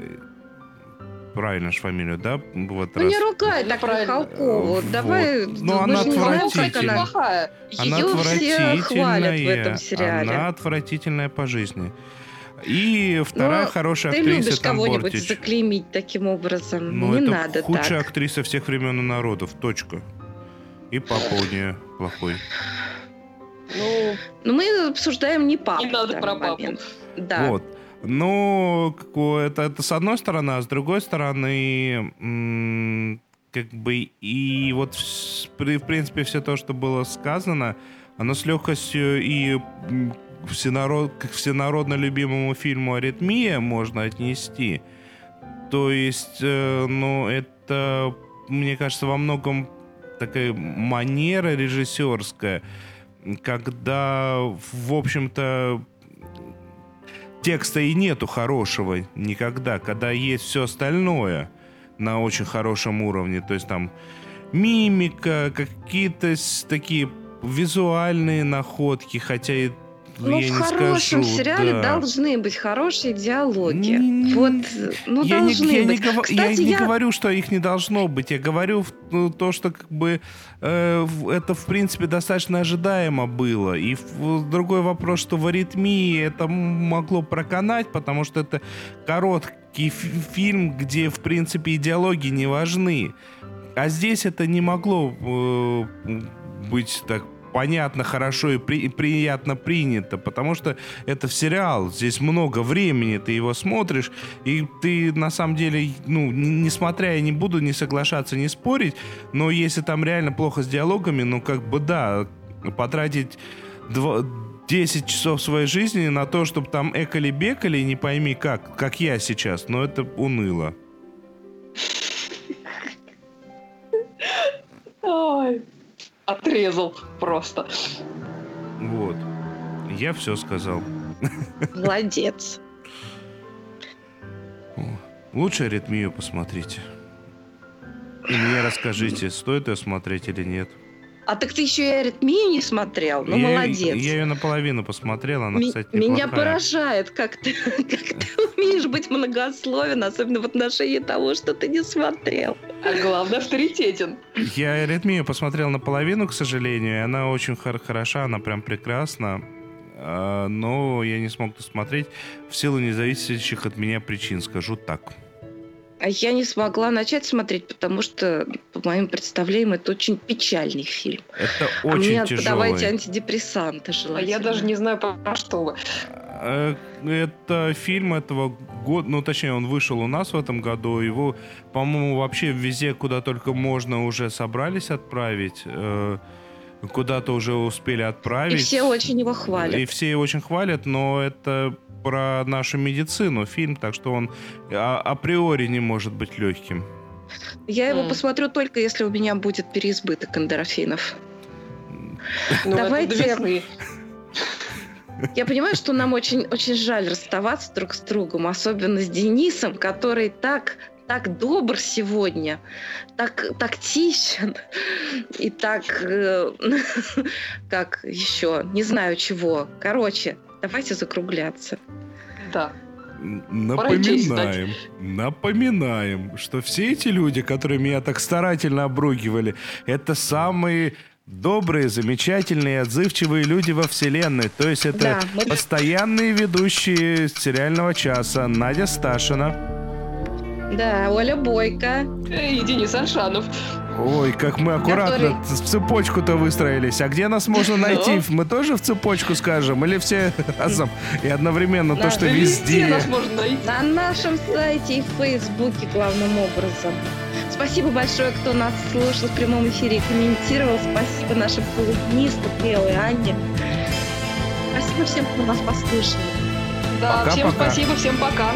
правильно же фамилию, да? Вот ну раз. не ругай так Михалкову, вот. давай... Ну, она отвратительная. Она отвратительная. в этом сериале. Она отвратительная по жизни. И вторая Но хорошая ты актриса любишь кого-нибудь заклеймить таким образом. Ну, не это надо худшая так. актриса всех времен и народов. Точка. И папа у нее плохой. Ну, Но ну, мы обсуждаем не папу. Не надо про папу. Да. Вот. Ну, это, это с одной стороны, а с другой стороны, м, как бы и вот в, в принципе все то, что было сказано, оно с легкостью и всенарод, к всенародно любимому фильму «Аритмия» можно отнести. То есть, э, ну, это, мне кажется, во многом такая манера режиссерская, когда, в общем-то, текста и нету хорошего никогда, когда есть все остальное на очень хорошем уровне, то есть там мимика, какие-то такие визуальные находки, хотя и Ну, я в не хорошем скажу, сериале да. должны быть хорошие диалоги. М, Вот, ну, я, не, должны я, не быть. гова- я Кстати, не я- говорю, что их не должно быть. Я говорю ну, то, что как бы э, это, в принципе, достаточно ожидаемо было. И в- другой вопрос, что в аритмии это могло проканать, потому что это короткий фи- фильм, где, в принципе, идеологии не важны. А здесь это не могло э, быть так понятно, хорошо и, при- приятно принято, потому что это в сериал, здесь много времени, ты его смотришь, и ты на самом деле, ну, несмотря, я не буду не соглашаться, не спорить, но если там реально плохо с диалогами, ну, как бы да, потратить два- 10 часов своей жизни на то, чтобы там экали-бекали, не пойми как, как я сейчас, но это уныло. Ой, отрезал просто. Вот. Я все сказал. Молодец. Лучше аритмию посмотрите. И мне расскажите, стоит ее смотреть или нет. А так ты еще и аритмию не смотрел? Ну, я, молодец. Я ее наполовину посмотрел, она, Ми- кстати, Меня неплохая. поражает, как ты, как ты умеешь быть многословен, особенно в отношении того, что ты не смотрел. А главное, авторитетен. Я аритмию посмотрел наполовину, к сожалению, и она очень хор- хороша, она прям прекрасна. А, Но я не смог досмотреть в силу независящих от меня причин, скажу так. А я не смогла начать смотреть, потому что, по моим представлениям, это очень печальный фильм. Это а очень мне тяжелый. подавайте антидепрессанты А желательно. я даже не знаю, про что вы. Э, Это фильм этого года, ну точнее он вышел у нас в этом году, его, по-моему, вообще везде, куда только можно, уже собрались отправить, Э, куда-то уже успели И отправить. все очень его хвалят. И все его очень хвалят, но это про нашу медицину фильм, так что он а- априори не может быть легким. Я его М. посмотрю только, если у меня будет переизбыток эндорфинов. Ну, Давайте-. Я понимаю, что нам очень, очень жаль расставаться друг с другом, особенно с Денисом, который так так добр сегодня, так тактичен и так, э, как еще, не знаю чего. Короче, давайте закругляться. Да. Напоминаем, напоминаем, что все эти люди, которые меня так старательно обругивали, это самые добрые, замечательные, отзывчивые люди во вселенной. То есть это Да, мы- постоянные ведущие сериального часа Надя Сташина. Да, Оля Бойко. И Денис Альшанов. Ой, как мы аккуратно Который- в цепочку-то выстроились. А где нас можно найти? Мы тоже в цепочку скажем? Или все разом? И одновременно то, что везде. нас можно найти. На нашем сайте и в Фейсбуке главным образом. Спасибо большое, кто нас слушал в прямом эфире и комментировал. Спасибо нашим колумнистам Лео и Анне. Спасибо всем, кто нас послушал. Да, всем Пока-пока. спасибо, всем пока.